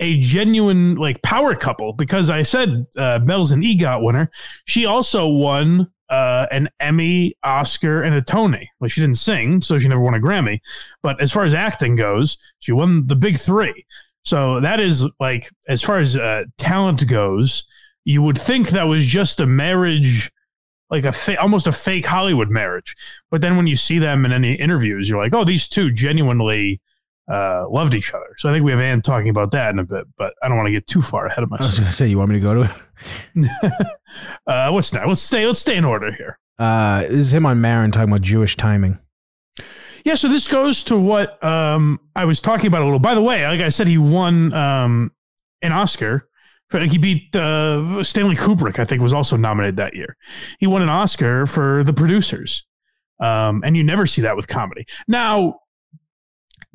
a genuine like power couple. Because I said uh, Mel's an EGOT winner. She also won uh, an Emmy, Oscar, and a Tony. Well, she didn't sing, so she never won a Grammy. But as far as acting goes, she won the big three. So that is like as far as uh, talent goes, you would think that was just a marriage like a fa- almost a fake Hollywood marriage. But then when you see them in any interviews, you're like, oh, these two genuinely uh, loved each other. So I think we have Anne talking about that in a bit, but I don't want to get too far ahead of myself. I was going to say, you want me to go to it? uh, what's that? Let's stay. Let's stay in order here. Uh, this is him on Maron talking about Jewish timing. Yeah, so this goes to what um, I was talking about a little. By the way, like I said, he won um, an Oscar. For, like he beat uh, Stanley Kubrick. I think was also nominated that year. He won an Oscar for The Producers, um, and you never see that with comedy. Now,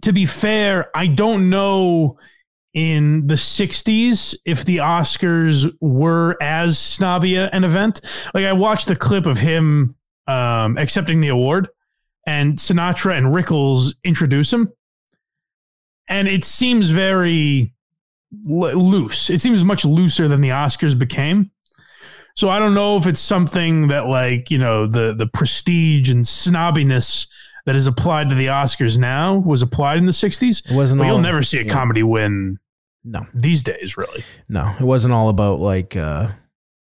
to be fair, I don't know in the 60s if the Oscars were as snobby an event. Like I watched the clip of him um, accepting the award and Sinatra and Rickles introduce him. And it seems very loose. It seems much looser than the Oscars became. So I don't know if it's something that like, you know, the the prestige and snobbiness that is applied to the Oscars now was applied in the 60s. It wasn't But you'll never see a yeah. comedy win No. these days, really. No, it wasn't all about like uh,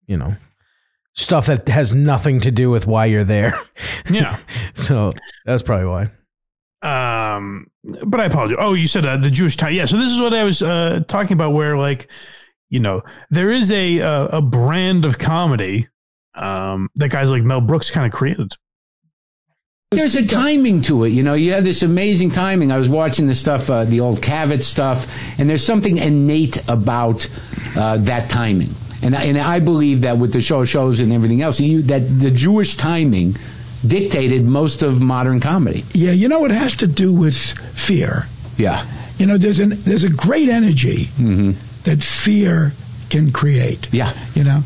you know, stuff that has nothing to do with why you're there. Yeah. so that's probably why. Um, but I apologize. Oh, you said uh, the Jewish tie. Yeah. So this is what I was uh, talking about, where like, you know, there is a a, a brand of comedy um, that guys like Mel Brooks kind of created. There's a timing to it, you know. You have this amazing timing. I was watching the stuff, uh, the old Cavett stuff, and there's something innate about uh, that timing. And and I believe that with the show shows and everything else, you, that the Jewish timing dictated most of modern comedy. Yeah, you know, it has to do with fear. Yeah. You know, there's an there's a great energy Mm-hmm. that fear can create. Yeah. You know,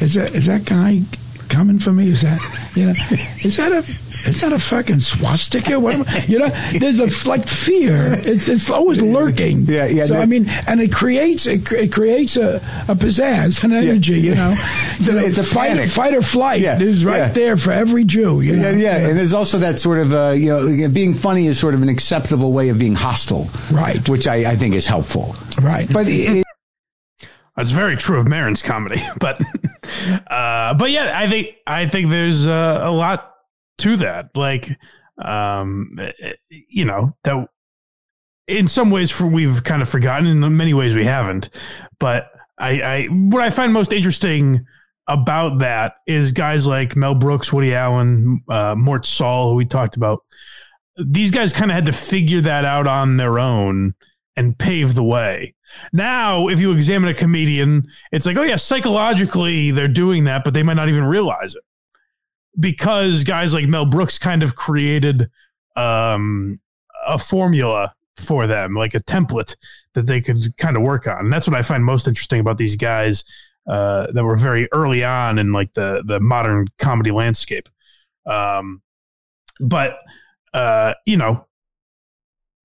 is that is that guy coming for me? Is that you know? Is that a is that a fucking swastika? What am I, you know? There's a like fear. It's it's always lurking. Yeah, yeah, So there- I mean, and it creates it, it creates a, a pizzazz, an energy. You know, You know, It's a fight, panic. fight or flight Yeah, is right yeah. there for every Jew. You know? Yeah, yeah, and there's also that sort of uh, you know being funny is sort of an acceptable way of being hostile, right? Which I, I think is helpful, right? But it, That's very true of Maron's comedy, but uh, but yeah, I think I think there's a lot to that. Like, um, eh, you know, that in some ways we've kind of forgotten, in many ways we haven't. But I, I what I find most interesting about that is guys like Mel Brooks, Woody Allen, uh, Mort Sahl, who we talked about. These guys kind of had to figure that out on their own and pave the way. Now, if you examine a comedian, it's like, oh yeah, psychologically they're doing that, but they might not even realize it because guys like Mel Brooks kind of created um, a formula for them, like a template that they could kind of work on. And that's what I find most interesting about these guys uh, that were very early on in like the the modern comedy landscape. Um, but uh, you know,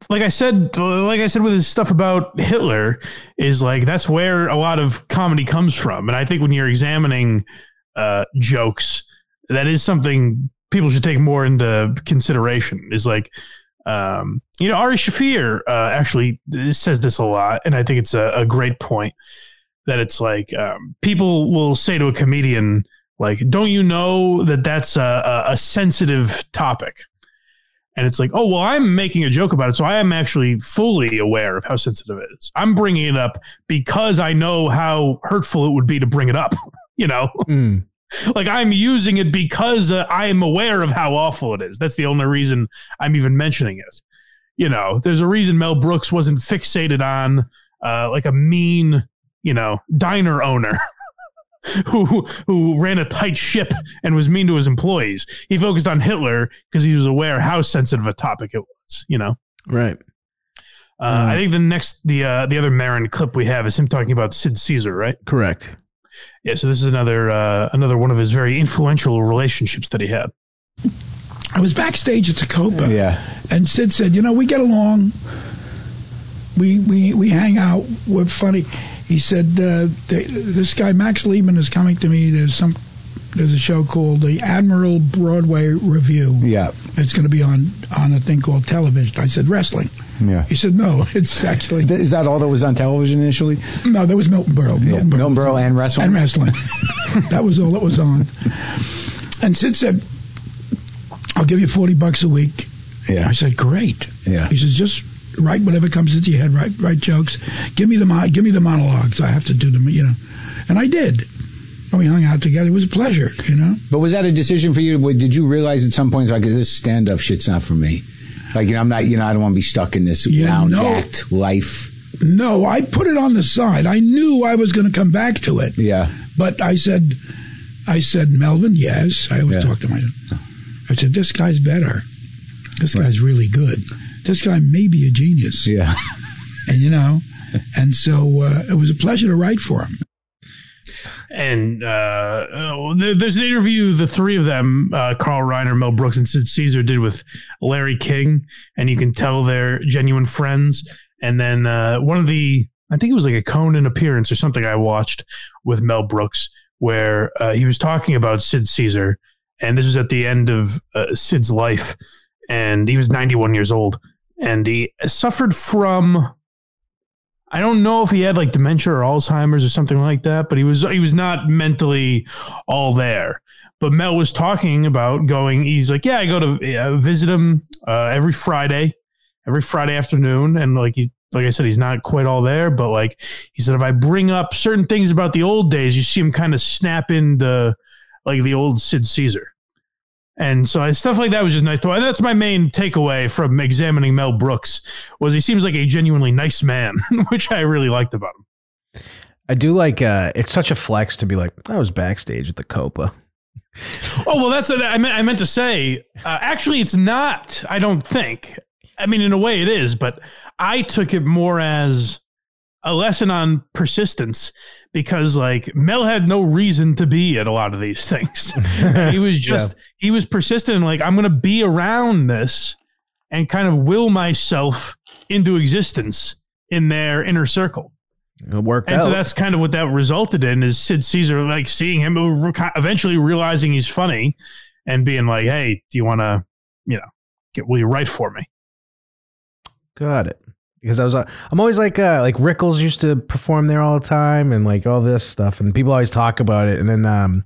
like I said, like I said with his stuff about Hitler, is like that's where a lot of comedy comes from. And I think when you're examining uh, jokes, that is something people should take more into consideration. Is like, um, you know, Ari Shaffir uh, actually says this a lot, and I think it's a, a great point. That it's like um, people will say to a comedian, like, "Don't you know that that's a, a, a sensitive topic?" And it's like, oh, well, I'm making a joke about it. So I am actually fully aware of how sensitive it is. I'm bringing it up because I know how hurtful it would be to bring it up, you know? Like I'm using it because uh, I am aware of how awful it is. That's the only reason I'm even mentioning it. You know, there's a reason Mel Brooks wasn't fixated on uh, like a mean, you know, diner owner who who ran a tight ship and was mean to his employees. He focused on Hitler because he was aware how sensitive a topic it was. You know, Right. uh, I think the next the uh, the other Maron clip we have is him talking about Sid Caesar, right? Correct. Yeah. So this is another uh, another one of his very influential relationships that he had. I was backstage at the Copa. Yeah. And Sid said, you know, we get along. We we we hang out. We're funny. He said, uh, they, this guy Max Liebman is coming to me. There's some. There's a show called the Admiral Broadway Revue. Yeah. It's going to be on on a thing called television. I said wrestling. Yeah. He said no. It's actually Is that all that was on television initially? no. There was Milton Berle. Milton Berle. Milton Berle and wrestling. and wrestling. that was all that was on. And Sid said, "I'll give you forty bucks a week." Yeah. I said, "Great." Yeah. He says, "Just write whatever comes into your head. Write write jokes. Give me the mo- give me the monologues. I have to do them. You know." And I did. And we hung out together. It was a pleasure. You know. But was that a decision for you? Did you realize at some point, like, this stand up shit's not for me? Like, you know, I'm not, you know, I don't want to be stuck in this You lounge know- act life. No, I put it on the side. I knew I was going to come back to it. Yeah. But I said, I said, Melvin, yes. I always talk to my. I said, this guy's better. This guy's really good. This guy may be a genius. Yeah. And you know, and so uh, it was a pleasure to write for him. And uh, uh, there's an interview the three of them, uh, Carl Reiner, Mel Brooks, and Sid Caesar, did with Larry King, and you can tell they're genuine friends. And then uh, one of the, I think it was like a Conan appearance or something I watched with Mel Brooks, where uh, he was talking about Sid Caesar, and this was at the end of uh, Sid's life, and he was 91 years old, and he suffered from I don't know if he had like dementia or Alzheimer's or something like that, but he was he was not mentally all there. But Mel was talking about going. He's like, yeah, I go to uh, visit him uh, every Friday, every Friday afternoon, and like he, like I said, he's not quite all there. But like he said, if I bring up certain things about the old days, you see him kind of snap into like the old Sid Caesar. And so I- stuff like that was just nice. To, that's my main takeaway from examining Mel Brooks was he seems like a genuinely nice man, which I really liked about him. I do like. uh It's such a flex to be like, I was backstage at the Copa. Oh well, that's what I meant. I meant to say. Uh, actually, it's not. I don't think. I mean, in a way, it is, but I took it more as a lesson on persistence because, like, Mel had no reason to be at a lot of these things. he was just he was persistent. And like, I'm going to be around this and kind of will myself into existence in their inner circle. It worked And out. so that's kind of what that resulted in is Sid Caesar like seeing him eventually realizing he's funny and being like, "Hey, do you want to, you know, get will you write for me?" Got it. Because I was, uh, I'm always like, uh, like Rickles used to perform there all the time, and like all this stuff, and people always talk about it, and then um,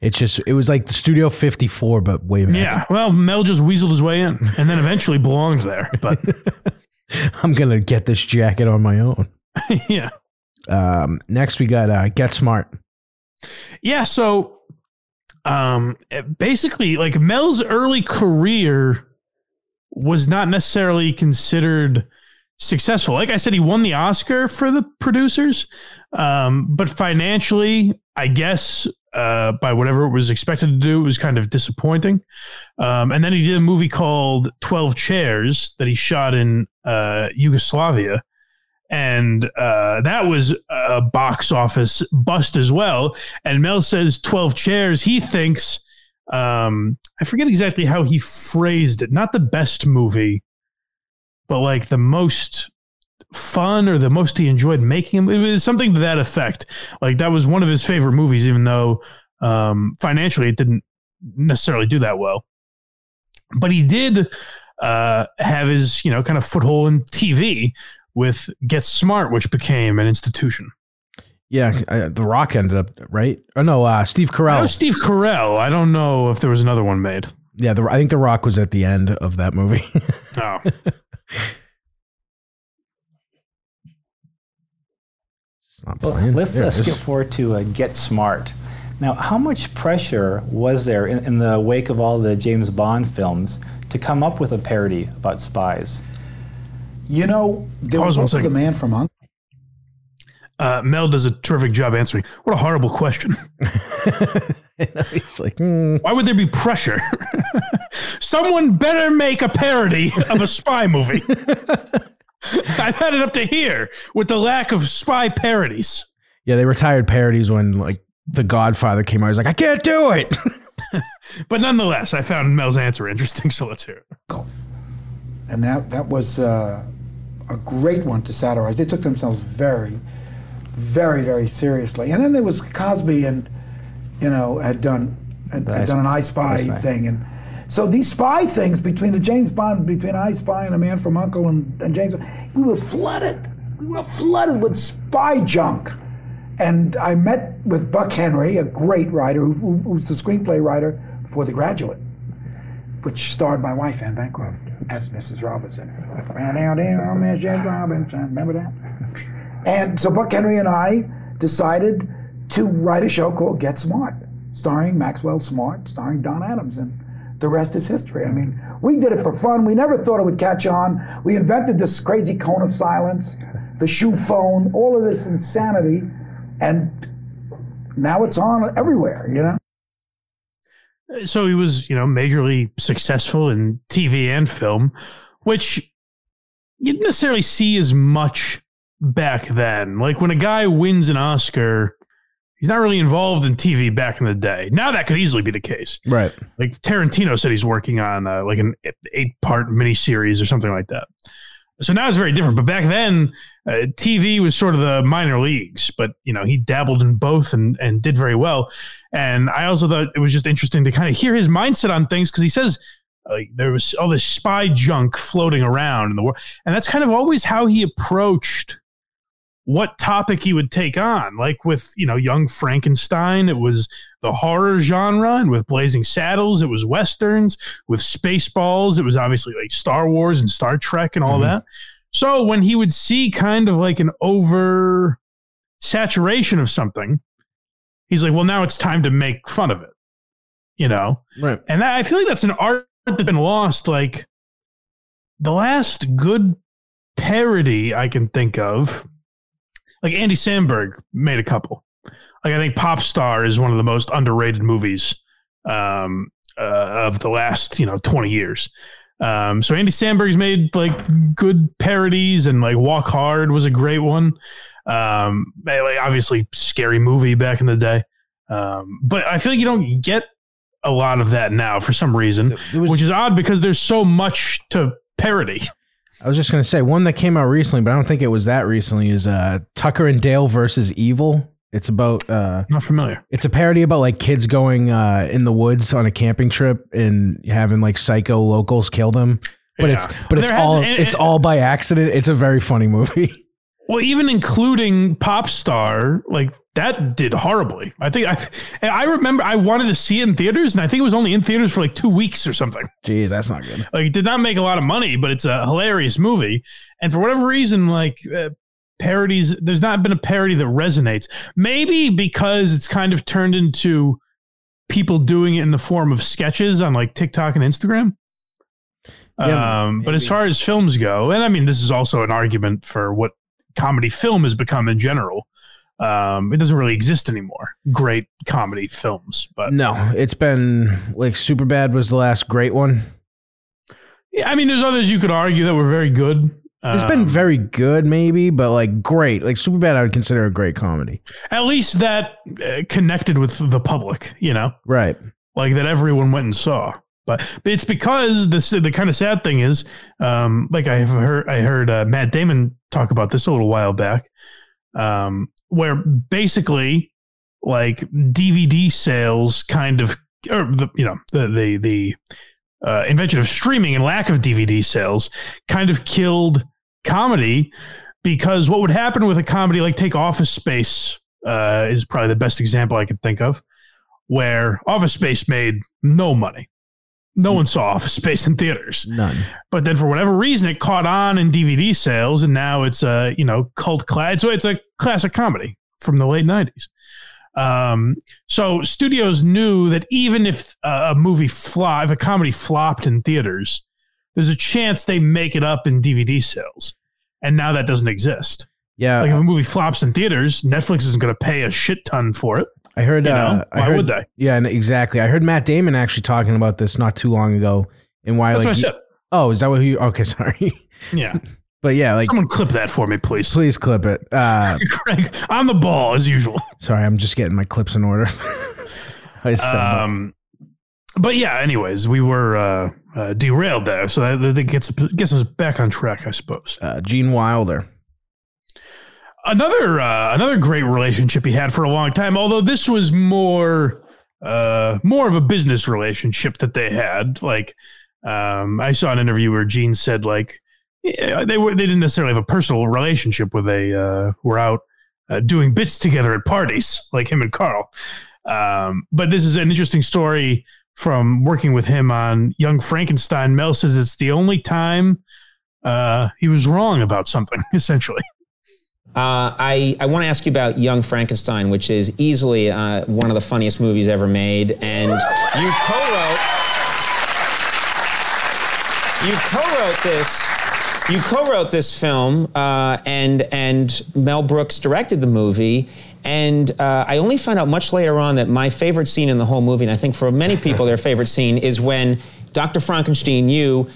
it's just, it was like the Studio 54, but way back. Yeah. Well, Mel just weaseled his way in and then eventually belonged there. But I'm gonna get this jacket on my own. yeah. Um, next we got uh, Get Smart. Yeah, so um basically like Mel's early career was not necessarily considered successful. Like I said, he won the Oscar for the producers, um, but financially, I guess uh, by whatever it was expected to do, it was kind of disappointing. Um, and then he did a movie called Twelve Chairs that he shot in uh, Yugoslavia, and uh, that was a box office bust as well. And Mel says Twelve Chairs. He thinks um, I forget exactly how he phrased it. Not the best movie, but like the most fun or the most he enjoyed making. him. It was something to that effect. Like that was one of his favorite movies, even though um, financially it didn't necessarily do that well. But he did uh, have his, you know, kind of foothold in TV with Get Smart, which became an institution. Yeah, uh, The Rock ended up right. Oh no, uh, Steve Carell. Steve Carell. I don't know if there was another one made. yeah, the, I think The Rock was at the end of that movie. Oh. It's not Well, let's There uh, skip forward to uh, Get Smart. Now, how much pressure was there in, in the wake of all the James Bond films to come up with a parody about spies? You know, there Pause was one also the second. man from Uncle. Uh, Mel does a terrific job answering. What a horrible question. He's like, hmm. Why would there be pressure? Someone better make a parody of a spy movie. I've had it up to here with the lack of spy parodies. yeah, they retired parodies when like The Godfather came out. He's like, I can't do it. But nonetheless, I found Mel's answer interesting, so let's hear it. and that that was uh, a great one to satirize. They took themselves very, very, very seriously. And then there was Cosby, and you know had done had, had done an I Spy- Spy I Spy. thing, and so these spy things between the James Bond, between I Spy and a Man from Uncle and, and James, we were flooded. We were flooded with spy junk. And I met with Buck Henry, a great writer who, who, who's the screenplay writer for The Graduate which starred my wife, Anne Bancroft, as Mrs. Robinson. Down there, Mrs. Robinson. Remember that? And so Buck Henry and I decided to write a show called Get Smart, starring Maxwell Smart, starring Don Adams, and the rest is history. I mean, we did it for fun. We never thought it would catch on. We invented this crazy cone of silence, the shoe phone, all of this insanity, and now it's on everywhere, you know? So he was, you know, majorly successful in TV and film, which you didn't necessarily see as much back then. Like when a guy wins an Oscar, he's not really involved in TV back in the day. Now that could easily be the case. right. Like Tarantino said he's working on uh, like an eight part miniseries or something like that. So now it's very different. But back then, uh, TV was sort of the minor leagues. But you know, he dabbled in both and and did very well. And I also thought it was just interesting to kind of hear his mindset on things because he says like there was all this spy junk floating around in the world, and that's kind of always how he approached what topic he would take on. Like with, you know, Young Frankenstein, it was the horror genre, and with Blazing Saddles, it was westerns. With Spaceballs, it was obviously like Star Wars and Star Trek and all Mhm. that. So when he would see kind of like an over saturation of something, he's like, well, now it's time to make fun of it, you know? Right. And that, I feel like that's an art that's been lost. Like the last good parody I can think of, like Andy Samberg made a couple. Like I think Pop Star is one of the most underrated movies um, uh, of the last you know twenty years. Um, so Andy Samberg's made like good parodies, and like Walk Hard was a great one. Um, like obviously scary movie back in the day. Um, but I feel like you don't get a lot of that now for some reason, which is odd because there's so much to parody. I was just gonna say one that came out recently, but I don't think it was that recently. Is uh, Tucker and Dale versus Evil? It's about uh, not familiar. It's a parody about like kids going uh, in the woods on a camping trip and having like psycho locals kill them. But it's Yeah. but it's has- all it's all by accident. It's a very funny movie. Well, even including Pop Star, like that did horribly. I think I, I remember I wanted to see it in theaters, and I think it was only in theaters for like two weeks or something. Jeez, that's not good. Like, it did not make a lot of money, but it's a hilarious movie. And for whatever reason, like uh, parodies, there's not been a parody that resonates. Maybe because it's kind of turned into people doing it in the form of sketches on like TikTok and Instagram. Yeah, um, but as far as films go, and I mean, this is also an argument for what comedy film has become in general. Um, it doesn't really exist anymore. Great comedy films, but No, it's been like Super Bad was the last great one. yeah, I mean, there's others you could argue that were very good. It's been Um, very good, maybe, but like great. Like Super Bad, I would consider a great comedy. at least that uh, connected with the public, you know, Right. like that everyone went and saw. But it's because this the kind of sad thing is, um, like I heard I heard uh, Matt Damon talk about this a little while back, um, where basically like DVD sales kind of or the you know the the the uh, invention of streaming and lack of DVD sales kind of killed comedy because what would happen with a comedy like take Office Space uh, is probably the best example I could think of, where Office Space made no money. No one saw Office Space in theaters. None. But then for whatever reason, it caught on in DVD sales, and now it's a you know cult class. So it's a classic comedy from the late '90s. Um, so studios knew that even if a, a movie flop, if a comedy flopped in theaters, there's a chance they make it up in DVD sales, and now that doesn't exist. Yeah. Like if a movie flops in theaters, Netflix isn't going to pay a shit ton for it. I heard. You know? uh, I Why heard, would they? Yeah, and exactly. I heard Matt Damon actually talking about this not too long ago, and why That's like. what I he- said. oh, is that what you? Okay, sorry. Yeah. But yeah, like Someone clip that for me, please. please clip it. Uh, Craig, on the ball as usual. sorry, I'm just getting my clips in order. I said. Um, but yeah, anyways, we were uh, uh, derailed there, so that, that gets gets us back on track, I suppose. uh, Gene Wilder. Another uh, another great relationship he had for a long time, although this was more uh, more of a business relationship that they had. Like, um, I saw an interview where Gene said like yeah, they were they didn't necessarily have a personal relationship where they uh, were out uh, doing bits together at parties, like him and Carl. Um, but this is an interesting story from working with him on Young Frankenstein. Mel says it's the only time uh, he was wrong about something, essentially. Uh, I, I want to ask you about Young Frankenstein, which is easily uh, one of the funniest movies ever made. And you co-wrote you co-wrote this you co-wrote this film, uh, and and Mel Brooks directed the movie. And uh, I only found out much later on that my favorite scene in the whole movie, and I think for many people their favorite scene, is when Dr. Frankenstein, you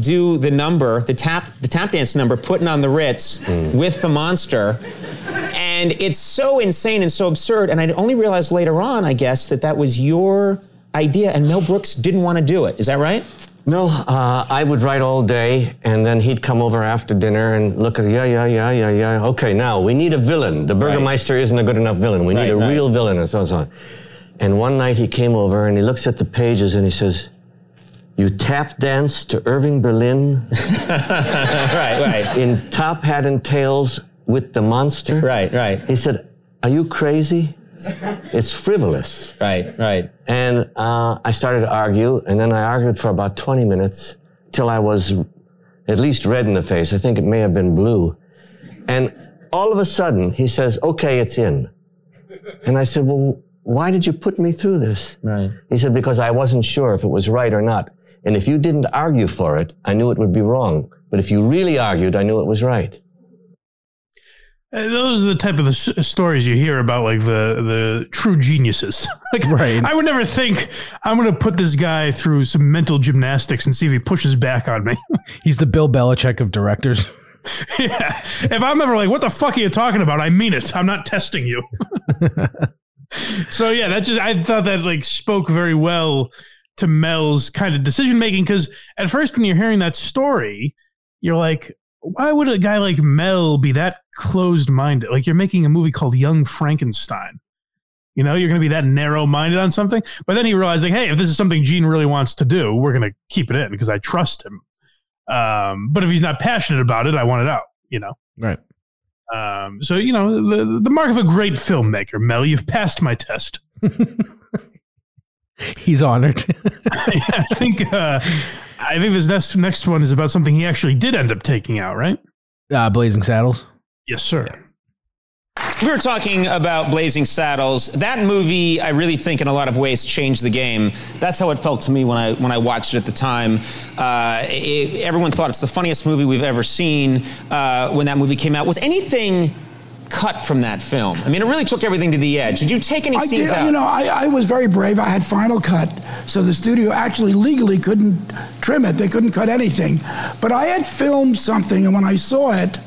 do the number, the tap, the tap dance number, putting on the Ritz with the monster, and it's so insane and so absurd. And I only realized later on, I guess, that that was your idea, and Mel Brooks didn't want to do it. Is that right? No, uh, I would write all day, and then he'd come over after dinner and look at, yeah, yeah, yeah, yeah, yeah. Okay, now we need a villain. The Burgermeister isn't a good enough villain. We need a right. real villain, and so on and so on. And one night he came over and he looks at the pages and he says, "You tap dance to Irving Berlin right, right. in top hat and tails with the monster. Right, right. He said, Are you crazy? It's frivolous. Right, right. And uh, I started to argue, and then I argued for about 20 minutes till I was at least red in the face. I think it may have been blue. And all of a sudden, he says, Okay, it's in. And I said, Well, why did you put me through this? Right. He said, Because I wasn't sure if it was right or not. And if you didn't argue for it, I knew it would be wrong. But if you really argued, I knew it was right. Uh, Those are the type of the s- stories you hear about, like the the true geniuses. like, Right. I would never think I'm going to put this guy through some mental gymnastics and see if he pushes back on me. He's the Bill Belichick of directors. yeah. If I'm ever like, what the fuck are you talking about? I mean it. I'm not testing you. so yeah, that just I thought that like spoke very well to Mel's kind of decision making because at first when you're hearing that story, you're like, why would a guy like Mel be that closed minded? Like you're making a movie called Young Frankenstein. You know, you're going to be that narrow minded on something. But then he realized, like, hey, if this is something Gene really wants to do, we're going to keep it in because I trust him. Um, but if he's not passionate about it, I want it out. You know. Right. Um, so you know the the mark of a great filmmaker, Mel. You've passed my test. He's honored. I think uh, I think this next next one is about something he actually did end up taking out, right? uh, Blazing Saddles. Yes, sir. We were talking about Blazing Saddles. That movie, I really think, in a lot of ways, changed the game. That's how it felt to me when I when I watched it at the time. Uh, it- everyone thought it's the funniest movie we've ever seen uh, when that movie came out. Was anything cut from that film? I mean, it really took everything to the edge. Did you take any I scenes did, out? you know, I, I was very brave. I had Final Cut, so the studio actually legally couldn't trim it. They couldn't cut anything. But I had filmed something, and when I saw it,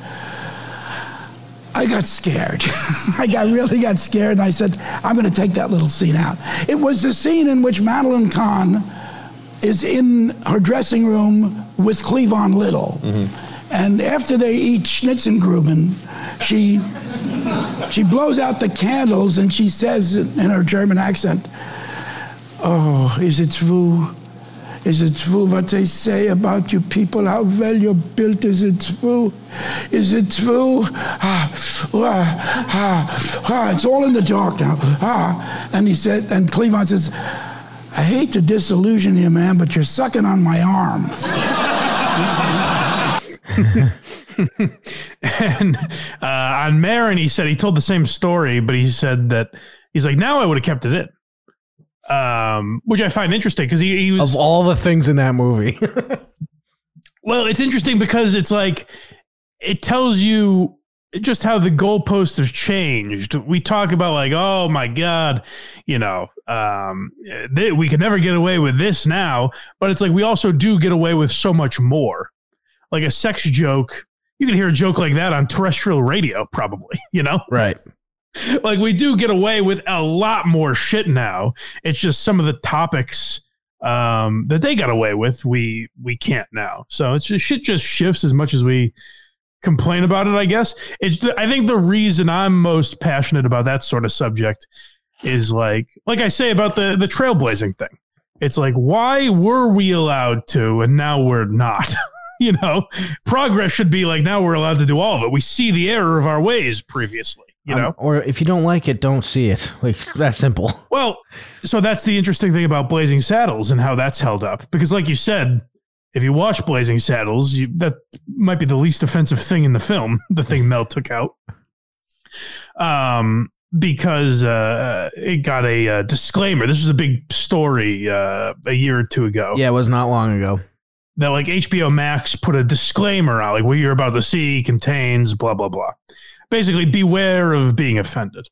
I got scared. I got really got scared, and I said, "I'm going to take that little scene out." It was the scene in which Madeline Kahn is in her dressing room with Cleavon Little, mm-hmm. And after they eat Schnitzengruben, she she blows out the candles and she says in her German accent, "Oh, is it true? Is it true what they say about you people? How well you're built? Is it true? Is it true? Ah, ah, ah, ah, it's all in the dark now. Ah." And he said, and Cleavon says, I hate to disillusion you, man, but you're sucking on my arm. and uh, on Maron, he said he told the same story, but he said that he's like, now I would have kept it in. Um, which I find interesting because he, he was Of all the things in that movie. Well, it's interesting because it's like it tells you just how the goalposts have changed. We talk about like, oh my god, you know, um, th- we can never get away with this now, but it's like we also do get away with so much more. Like a sex joke, you can hear a joke like that on terrestrial radio, probably. You know, right. like we do get away with a lot more shit now. It's just some of the topics um, that they got away with, we we can't now. So it's just shit just shifts as much as we complain about it. I guess it's. The, I think the reason I'm most passionate about that sort of subject is like like I say about the the trailblazing thing. It's like why were we allowed to and now we're not. you know, progress should be like now we're allowed to do all of it. We see the error of our ways previously. You know, Um, or if you don't like it, don't see it. Like that simple. Well, so that's the interesting thing about Blazing Saddles and how that's held up. Because, like you said, if you watch Blazing Saddles, you, that might be the least offensive thing in the film, the thing Mel took out. Um, because uh, it got a, uh disclaimer. This was a big story uh, a year or two ago. Yeah, it was not long ago. That like HBO Max put a disclaimer out, like what you're about to see contains blah blah blah. Basically, beware of being offended.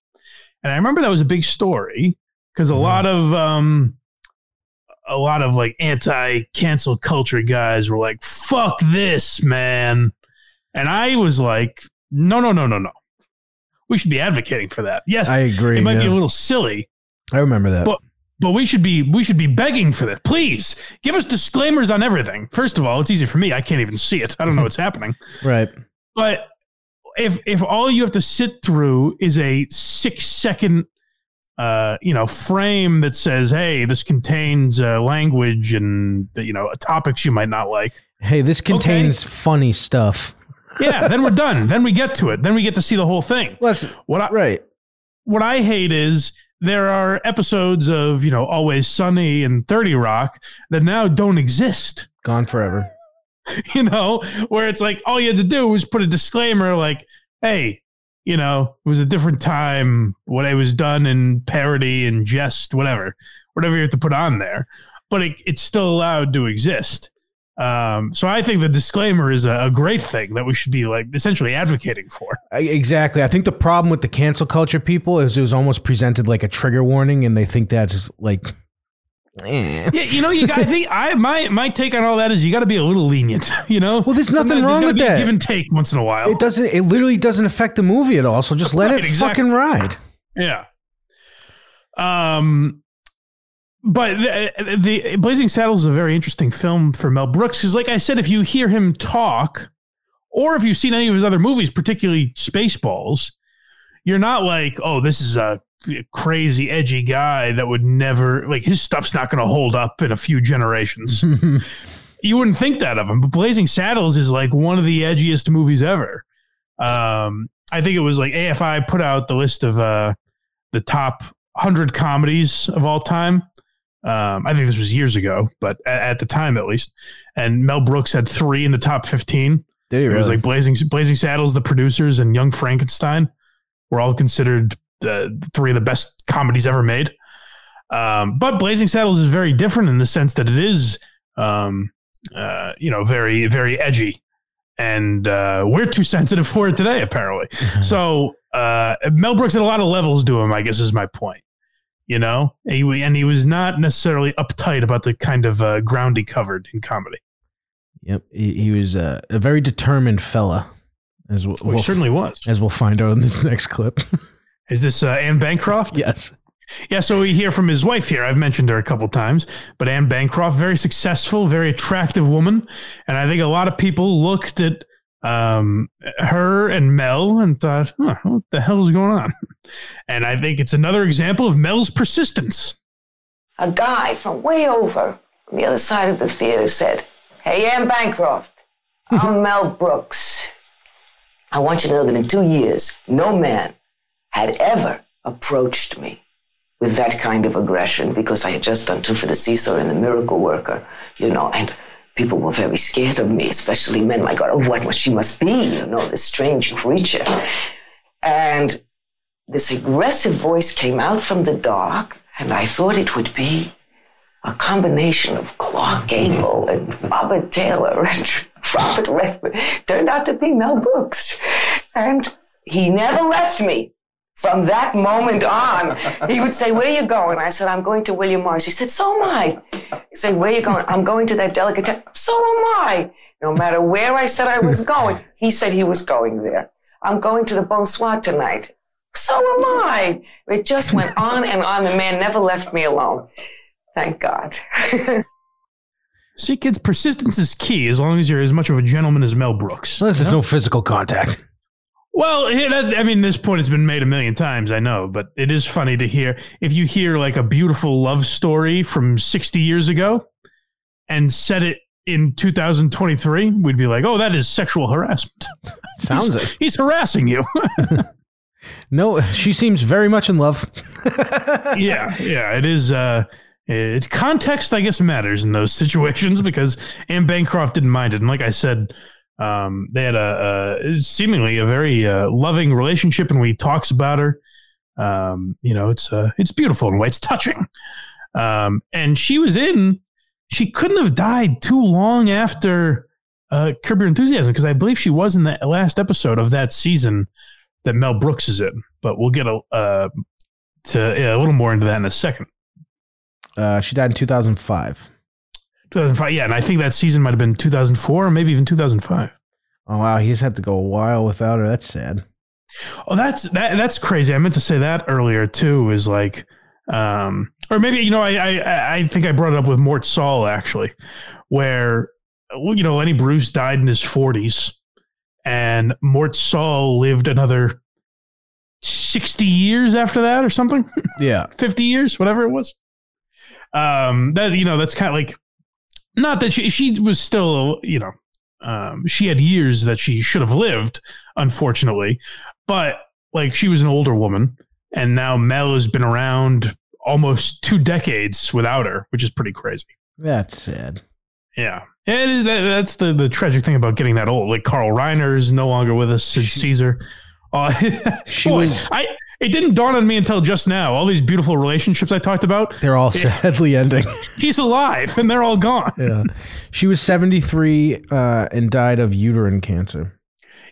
And I remember that was a big story because a lot of um, a lot of like anti cancel culture guys were like, "Fuck this, man," and I was like, "No, no, no, no, no. We should be advocating for that." Yes, I agree, It might be a little silly, I remember that. but but we should be we should be begging for this. Please give us disclaimers on everything. First of all, it's easy for me. I can't even see it. I don't know what's happening. right. But if if all you have to sit through is a six second uh, you know, frame that says, "Hey, this contains uh, language and you know topics you might not like." Hey, this contains funny stuff. yeah, then we're done. Then we get to it. Then we get to see the whole thing. what I, right. What I hate is there are episodes of you know Always Sunny and Thirty Rock that now don't exist. Gone forever. You know, where it's like all you had to do was put a disclaimer like, "Hey, you know, it was a different time when it was done in parody and jest, whatever, whatever you have to put on there, but it, it's still allowed to exist." Um, so I think the disclaimer is a, a great thing that we should be like essentially advocating for. Exactly. I think the problem with the cancel culture people is it was almost presented like a trigger warning, and they think that's like, eh. Yeah, you know, you got. I think I my my take on all that is you got to be a little lenient. You know, well, there's nothing wrong with that. Give and take once in a while. it doesn't. It literally doesn't affect the movie at all. So just let Right, it exactly. fucking ride. Yeah. Um, but the, the Blazing Saddles is a very interesting film for Mel Brooks because, like I said, if you hear him talk, or if you've seen any of his other movies, particularly Spaceballs, you're not like, oh, this is a crazy, edgy guy that would never like his stuff's not going to hold up in a few generations. you wouldn't think that of him, but Blazing Saddles is like one of the edgiest movies ever. Um, I think it was like AFI put out the list of uh, the top 100 comedies of all time. Um, I think this was years ago, but at, at the time at least. And Mel Brooks had three in the top 15. Did he It was like Blazing Blazing Saddles, the producers, and Young Frankenstein were all considered the three of the best comedies ever made. Um, but Blazing Saddles is very different in the sense that it is, um, uh, you know, very very edgy, and uh, we're too sensitive for it today, apparently. so uh, Mel Brooks had a lot of levels to him. I guess is my point. You know, and he, and he was not necessarily uptight about the kind of uh, ground he covered in comedy. Yep. He, he was uh, a very determined fella. As we'll, Well, he certainly was. As we'll find out in this next clip. Is this uh, Anne Bancroft? Yes. Yeah, so we hear from his wife here. I've mentioned her a couple times, but Anne Bancroft, very successful, very attractive woman, and I think a lot of people looked at um, her and Mel and thought, huh, "What the hell is going on?" And I think it's another example of Mel's persistence. A guy from way over on the other side of the theater said, Hey, Anne Bancroft, I'm Mel Brooks. I want you to know that in two years, no man had ever approached me with that kind of aggression because I had just done two for the Seesaw and the Miracle Worker, you know, and people were very scared of me, especially men. My God, oh, what what she must be, you know, this strange creature. And this aggressive voice came out from the dark, and I thought it would be a combination of Clark mm-hmm. Gable and Robert Taylor and Robert Redford. Turned out to be Mel Brooks. And he never left me. From that moment on, he would say, Where are you going? I said, I'm going to William Morris. He said, So am I. He said, Where are you going? I'm going to that delicate. So am I. No matter where I said I was going, he said he was going there. I'm going to the Bonsoir tonight. So am I. It just went on and on. The man never left me alone. Thank God. See, kids, persistence is key as long as you're as much of a gentleman as Mel Brooks. Unless there's no physical contact. Well, I mean, this point has been made a million times, I know, but it is funny to hear. If you hear like a beautiful love story from 60 years ago and said it in 2023, we'd be like, oh, that is sexual harassment. Sounds he's, it. He's harassing you. No, she seems very much in love. yeah, yeah, it is. Uh, it's context, I guess, matters in those situations because Anne Bancroft didn't mind it, and like I said, um, they had a, a seemingly a very uh, loving relationship, and he talks about her, um, you know, it's uh, it's beautiful in a way, it's touching. Um, and she was in. She couldn't have died too long after uh, Curb Your Enthusiasm because I believe she was in the last episode of that season that Mel Brooks is in. But we'll get a uh, to yeah, a little more into that in a second. Uh, she died in 2005. 2005, yeah, and I think that season might have been 2004 or maybe even 2005. Oh wow, he's had to go a while without her. That's sad. Oh, that's that, that's crazy. I meant to say that earlier too. Is like, um, or maybe you know, I I I think I brought it up with Mort Sahl actually, where well, you know Lenny Bruce died in his 40s, and Mort Sahl lived another 60 years after that or something. Yeah, 50 years, whatever it was. Um, that you know, that's kind of like, not that she she was still you know Um, she had years that she should have lived, unfortunately, but like she was an older woman, and now Mel has been around almost two decades without her, which is pretty crazy. That's sad. Yeah. It that, that's the, the tragic thing about getting that old. Like Carl Reiner is no longer with us. Sid Caesar. Uh, She boy, was- I. It didn't dawn on me until just now. All these beautiful relationships I talked about. They're all sadly ending. He's alive, and they're all gone. yeah. She was 73 uh, and died of uterine cancer.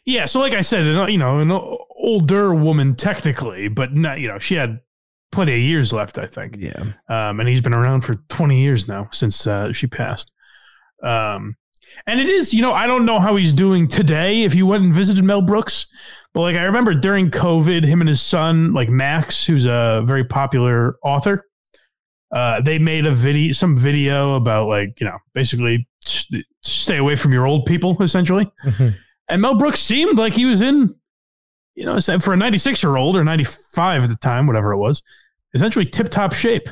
Yeah. So, like I said, an- you know, an older woman technically, but not. You know, she had plenty of years left. I think. Yeah. Um, and he's been around for 20 years now since uh, she passed. Um, and it is, you know, I don't know how he's doing today if you went and visited Mel Brooks, but like I remember during COVID, him and his son, like Max, who's a very popular author, uh, they made a video, some video about like, you know, basically s- stay away from your old people, essentially. And Mel Brooks seemed like he was in, you know, for a 96 year old or 95 at the time, whatever it was, essentially tip top shape.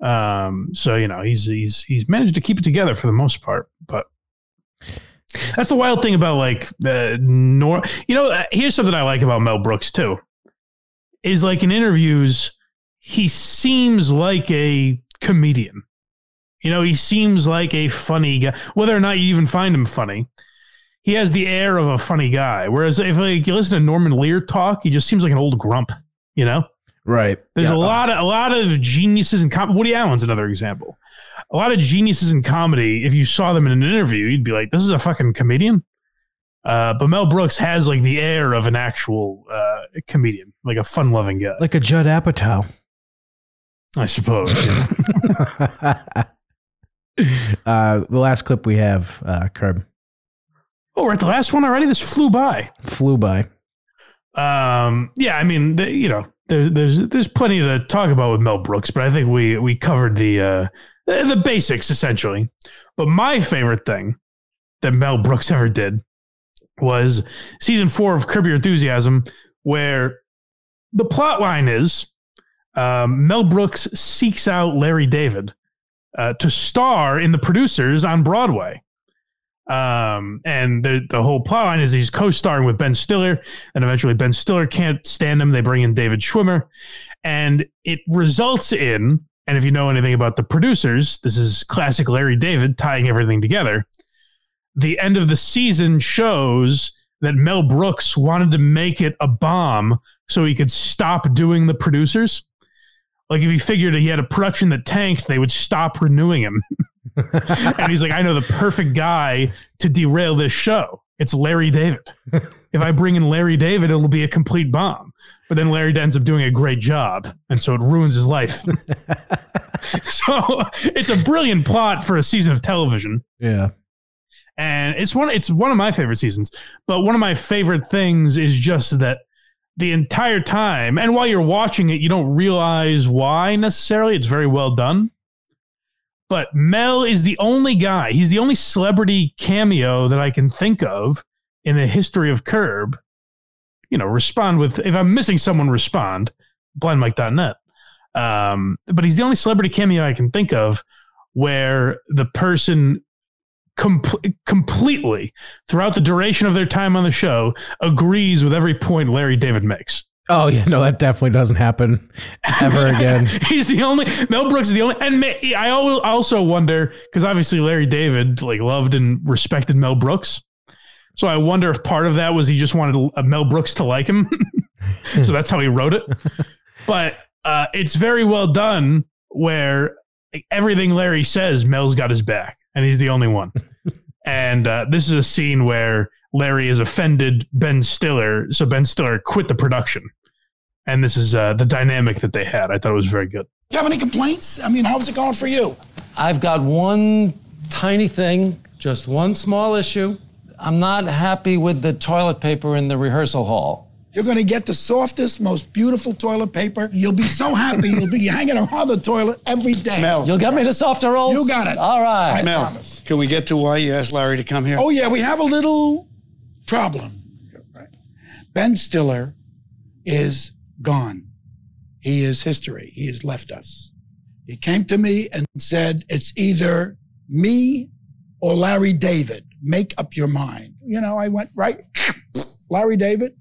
Um, so you know he's he's he's managed to keep it together for the most part, but that's the wild thing about like the nor. You know, uh, here's something I like about Mel Brooks too, is like in interviews he seems like a comedian. You know, he seems like a funny guy, whether or not you even find him funny. He has the air of a funny guy. Whereas if like you listen to Norman Lear talk, he just seems like an old grump. You know. Right. There's Yeah. a lot of a lot of geniuses in com- Woody Allen's another example. A lot of geniuses in comedy. If you saw them in an interview, you'd be like, "This is a fucking comedian." Uh, but Mel Brooks has like the air of an actual uh, comedian, like a fun-loving guy, Like a Judd Apatow. I suppose. yeah. uh, the last clip we have, uh, Curb, oh, we're at the last one already. This flew by. flew by. Um, yeah, I mean, the, you know, there, there's there's plenty to talk about with Mel Brooks, but I think we we covered the uh, the, basics essentially. But my favorite thing that Mel Brooks ever did was season four of Curb Your Enthusiasm, where the plot line is um, Mel Brooks seeks out Larry David uh, to star in the producers on Broadway. Um, and the, the whole plot line is he's co-starring with Ben Stiller, and eventually Ben Stiller can't stand him. They bring in David Schwimmer, and it results in, and if you know anything about the producers, this is classic Larry David tying everything together. The end of the season shows that Mel Brooks wanted to make it a bomb so he could stop doing the producers. Like if he figured he had a production that tanked, they would stop renewing him. and he's like, I know the perfect guy to derail this show. It's Larry David. If I bring in Larry David, it'll be a complete bomb. But then Larry ends up doing a great job, and so it ruins his life. so it's a brilliant plot for a season of television Yeah. and it's one it's one of my favorite seasons but one of my favorite things is just that the entire time and while you're watching it you don't realize why necessarily it's very well done but mel is the only guy he's the only celebrity cameo that i can think of in the history of curb you know respond with if i'm missing someone respond blindmike.net um, but he's the only celebrity cameo i can think of where the person com- completely throughout the duration of their time on the show agrees with every point Larry David makes. Oh yeah, no, that definitely doesn't happen ever again. He's the only Mel Brooks is the only, and I also wonder because obviously Larry David like loved and respected Mel Brooks, so I wonder if part of that was he just wanted Mel Brooks to like him, so that's how he wrote it. But uh, it's very well done where like, everything Larry says, Mel's got his back, and he's the only one. and uh, this is a scene where Larry has offended Ben Stiller, so Ben Stiller quit the production. And this is uh, the dynamic that they had. I thought it was very good. You have any complaints? I mean, how's it going for you? I've got one tiny thing, just one small issue. I'm not happy with the toilet paper in the rehearsal hall. You're going to get the softest, most beautiful toilet paper. You'll be so happy. You'll be hanging around the toilet every day. Mel. You'll get me the softer rolls? You got it. All right. I Mel, promise. Can we get to why you asked Larry to come here? Oh, yeah, we have a little problem. Ben Stiller is gone. He is history. He has left us. He came to me and said, it's either me or Larry David. make up your mind. You know, I went right. Larry David,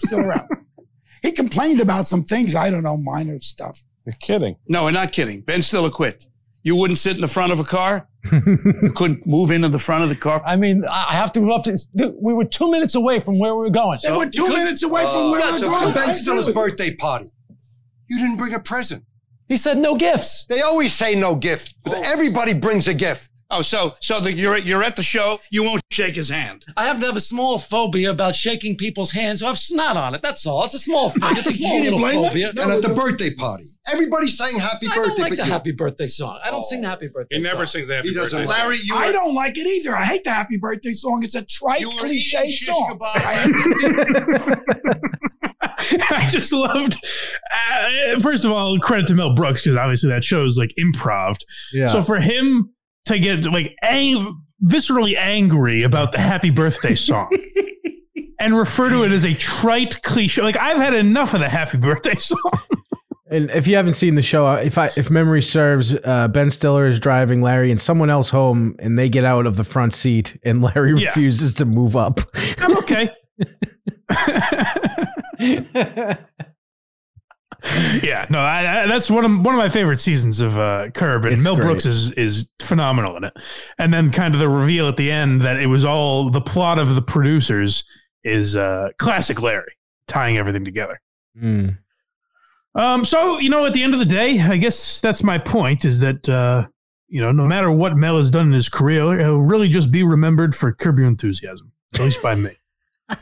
still around. he complained about some things. I don't know, minor stuff. You're kidding. No, we're not kidding. Ben Stiller quit. You wouldn't sit in the front of a car? You couldn't move into the front of the car? I mean, I I have to move up to. We were two minutes away from where we were going. We were two minutes away from where Yeah, we're so- going. so I Ben Stiller's birthday party. You didn't bring a present. He said no gifts. They always say no gift, but oh. everybody brings a gift. Oh, so so the, you're you're at the show. You won't shake his hand. I happen to have a small phobia about shaking people's hands So I have snot on it. That's all. It's a small thing. It's a small You didn't little blame phobia. him? And at the birthday party, everybody sang happy I birthday. I don't like but the you. happy birthday song. I don't sing the happy birthday He never song. sings the happy He doesn't. birthday. Larry, you I were- don't like it either. I hate the happy birthday song. It's a trite, cliche song. I just loved. Uh, first of all, credit to Mel Brooks because obviously that show is like improv. Yeah. So for him to get like ang- viscerally angry about the Happy Birthday song and refer to it as a trite cliche, like I've had enough of the Happy Birthday song. And if you haven't seen the show, if I if memory serves, uh, Ben Stiller is driving Larry and someone else home, and they get out of the front seat, and Larry Yeah. refuses to move up. I'm okay. yeah, no, I, I, that's one of one of my favorite seasons of uh, Curb, and It's Mel great. Brooks is is phenomenal in it. And then kind of the reveal at the end that it was all the plot of the producers is uh, classic Larry tying everything together. Mm. Um, so you know, at the end of the day, I guess that's my point: is that uh, you know, no matter what Mel has done in his career, he'll really just be remembered for Curb Your Enthusiasm, at least by me.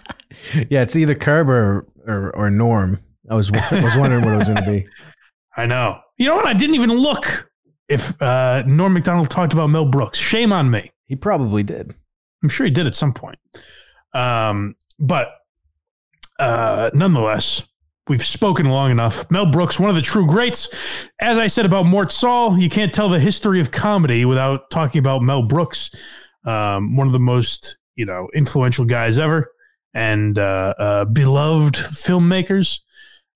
Yeah, it's either Curb or or, or Norm. I was I was wondering what it was going to be. I know. You know what? I didn't even look if uh, Norm Macdonald talked about Mel Brooks. Shame on me. He probably did. I'm sure he did at some point. Um, but uh, nonetheless, we've spoken long enough. Mel Brooks, one of the true greats. As I said about Mort Sahl, you can't tell the history of comedy without talking about Mel Brooks, um, one of the most you know influential guys ever and uh, uh, beloved filmmakers.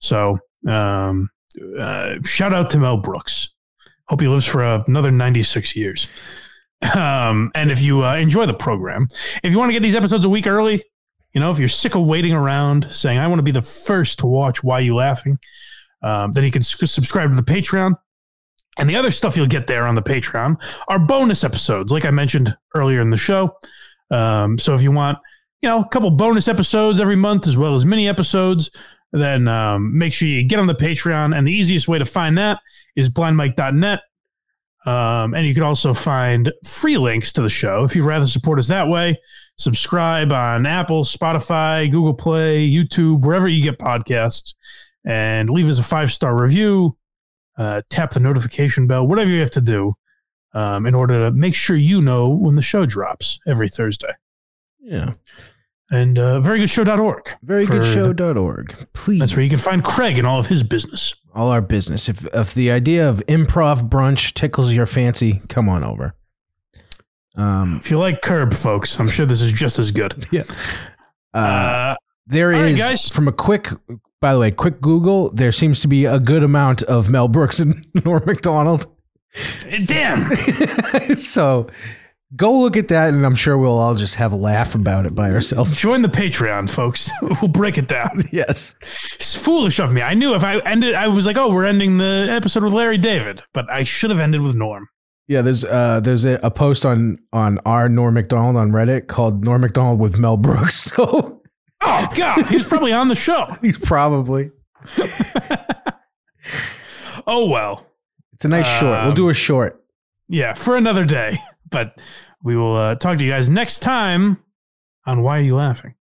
So um, uh, shout out to Mel Brooks. Hope he lives for another 96 years. Um, and if you uh, enjoy the program, if you want to get these episodes a week early, you know, if you're sick of waiting around saying, I want to be the first to watch Why You Laughing, um, then you can subscribe to the Patreon. And the other stuff you'll get there on the Patreon are bonus episodes, like I mentioned earlier in the show. Um, so if you want, you know, a couple bonus episodes every month as well as mini episodes, then um, make sure you get on the Patreon. And the easiest way to find that is blindmike.net. Um, and you can also find free links to the show if you'd rather support us that way. Subscribe on Apple, Spotify, Google Play, YouTube, wherever you get podcasts, and leave us a five star review. Uh, tap the notification bell, whatever you have to do um, in order to make sure you know when the show drops every Thursday. Yeah. And uh, verygoodShow.org. Very for good the- show.org. Please. That's where you can find Craig and all of his business. All our business. If if the idea of improv brunch tickles your fancy, come on over. Um, If you like Curb, folks, I'm sure this is just as good. Yeah. Uh, there all right, is guys. from a quick by the way, quick Google, there seems to be a good amount of Mel Brooks and Norm Macdonald. Damn. so go look at that and I'm sure we'll all just have a laugh about it by ourselves. Join the Patreon, folks. We'll break it down. Yes. It's foolish of me. I knew if I ended, I was like, oh, we're ending the episode with Larry David, but I should have ended with Norm. Yeah, there's uh there's a, a post on on our Norm Macdonald on Reddit called Norm Macdonald with Mel Brooks. So Oh, God. he's probably on the show. he's probably. Oh, well. It's a nice short. We'll do a short. Yeah, for another day. But we will uh, talk to you guys next time on Why Are You Laughing?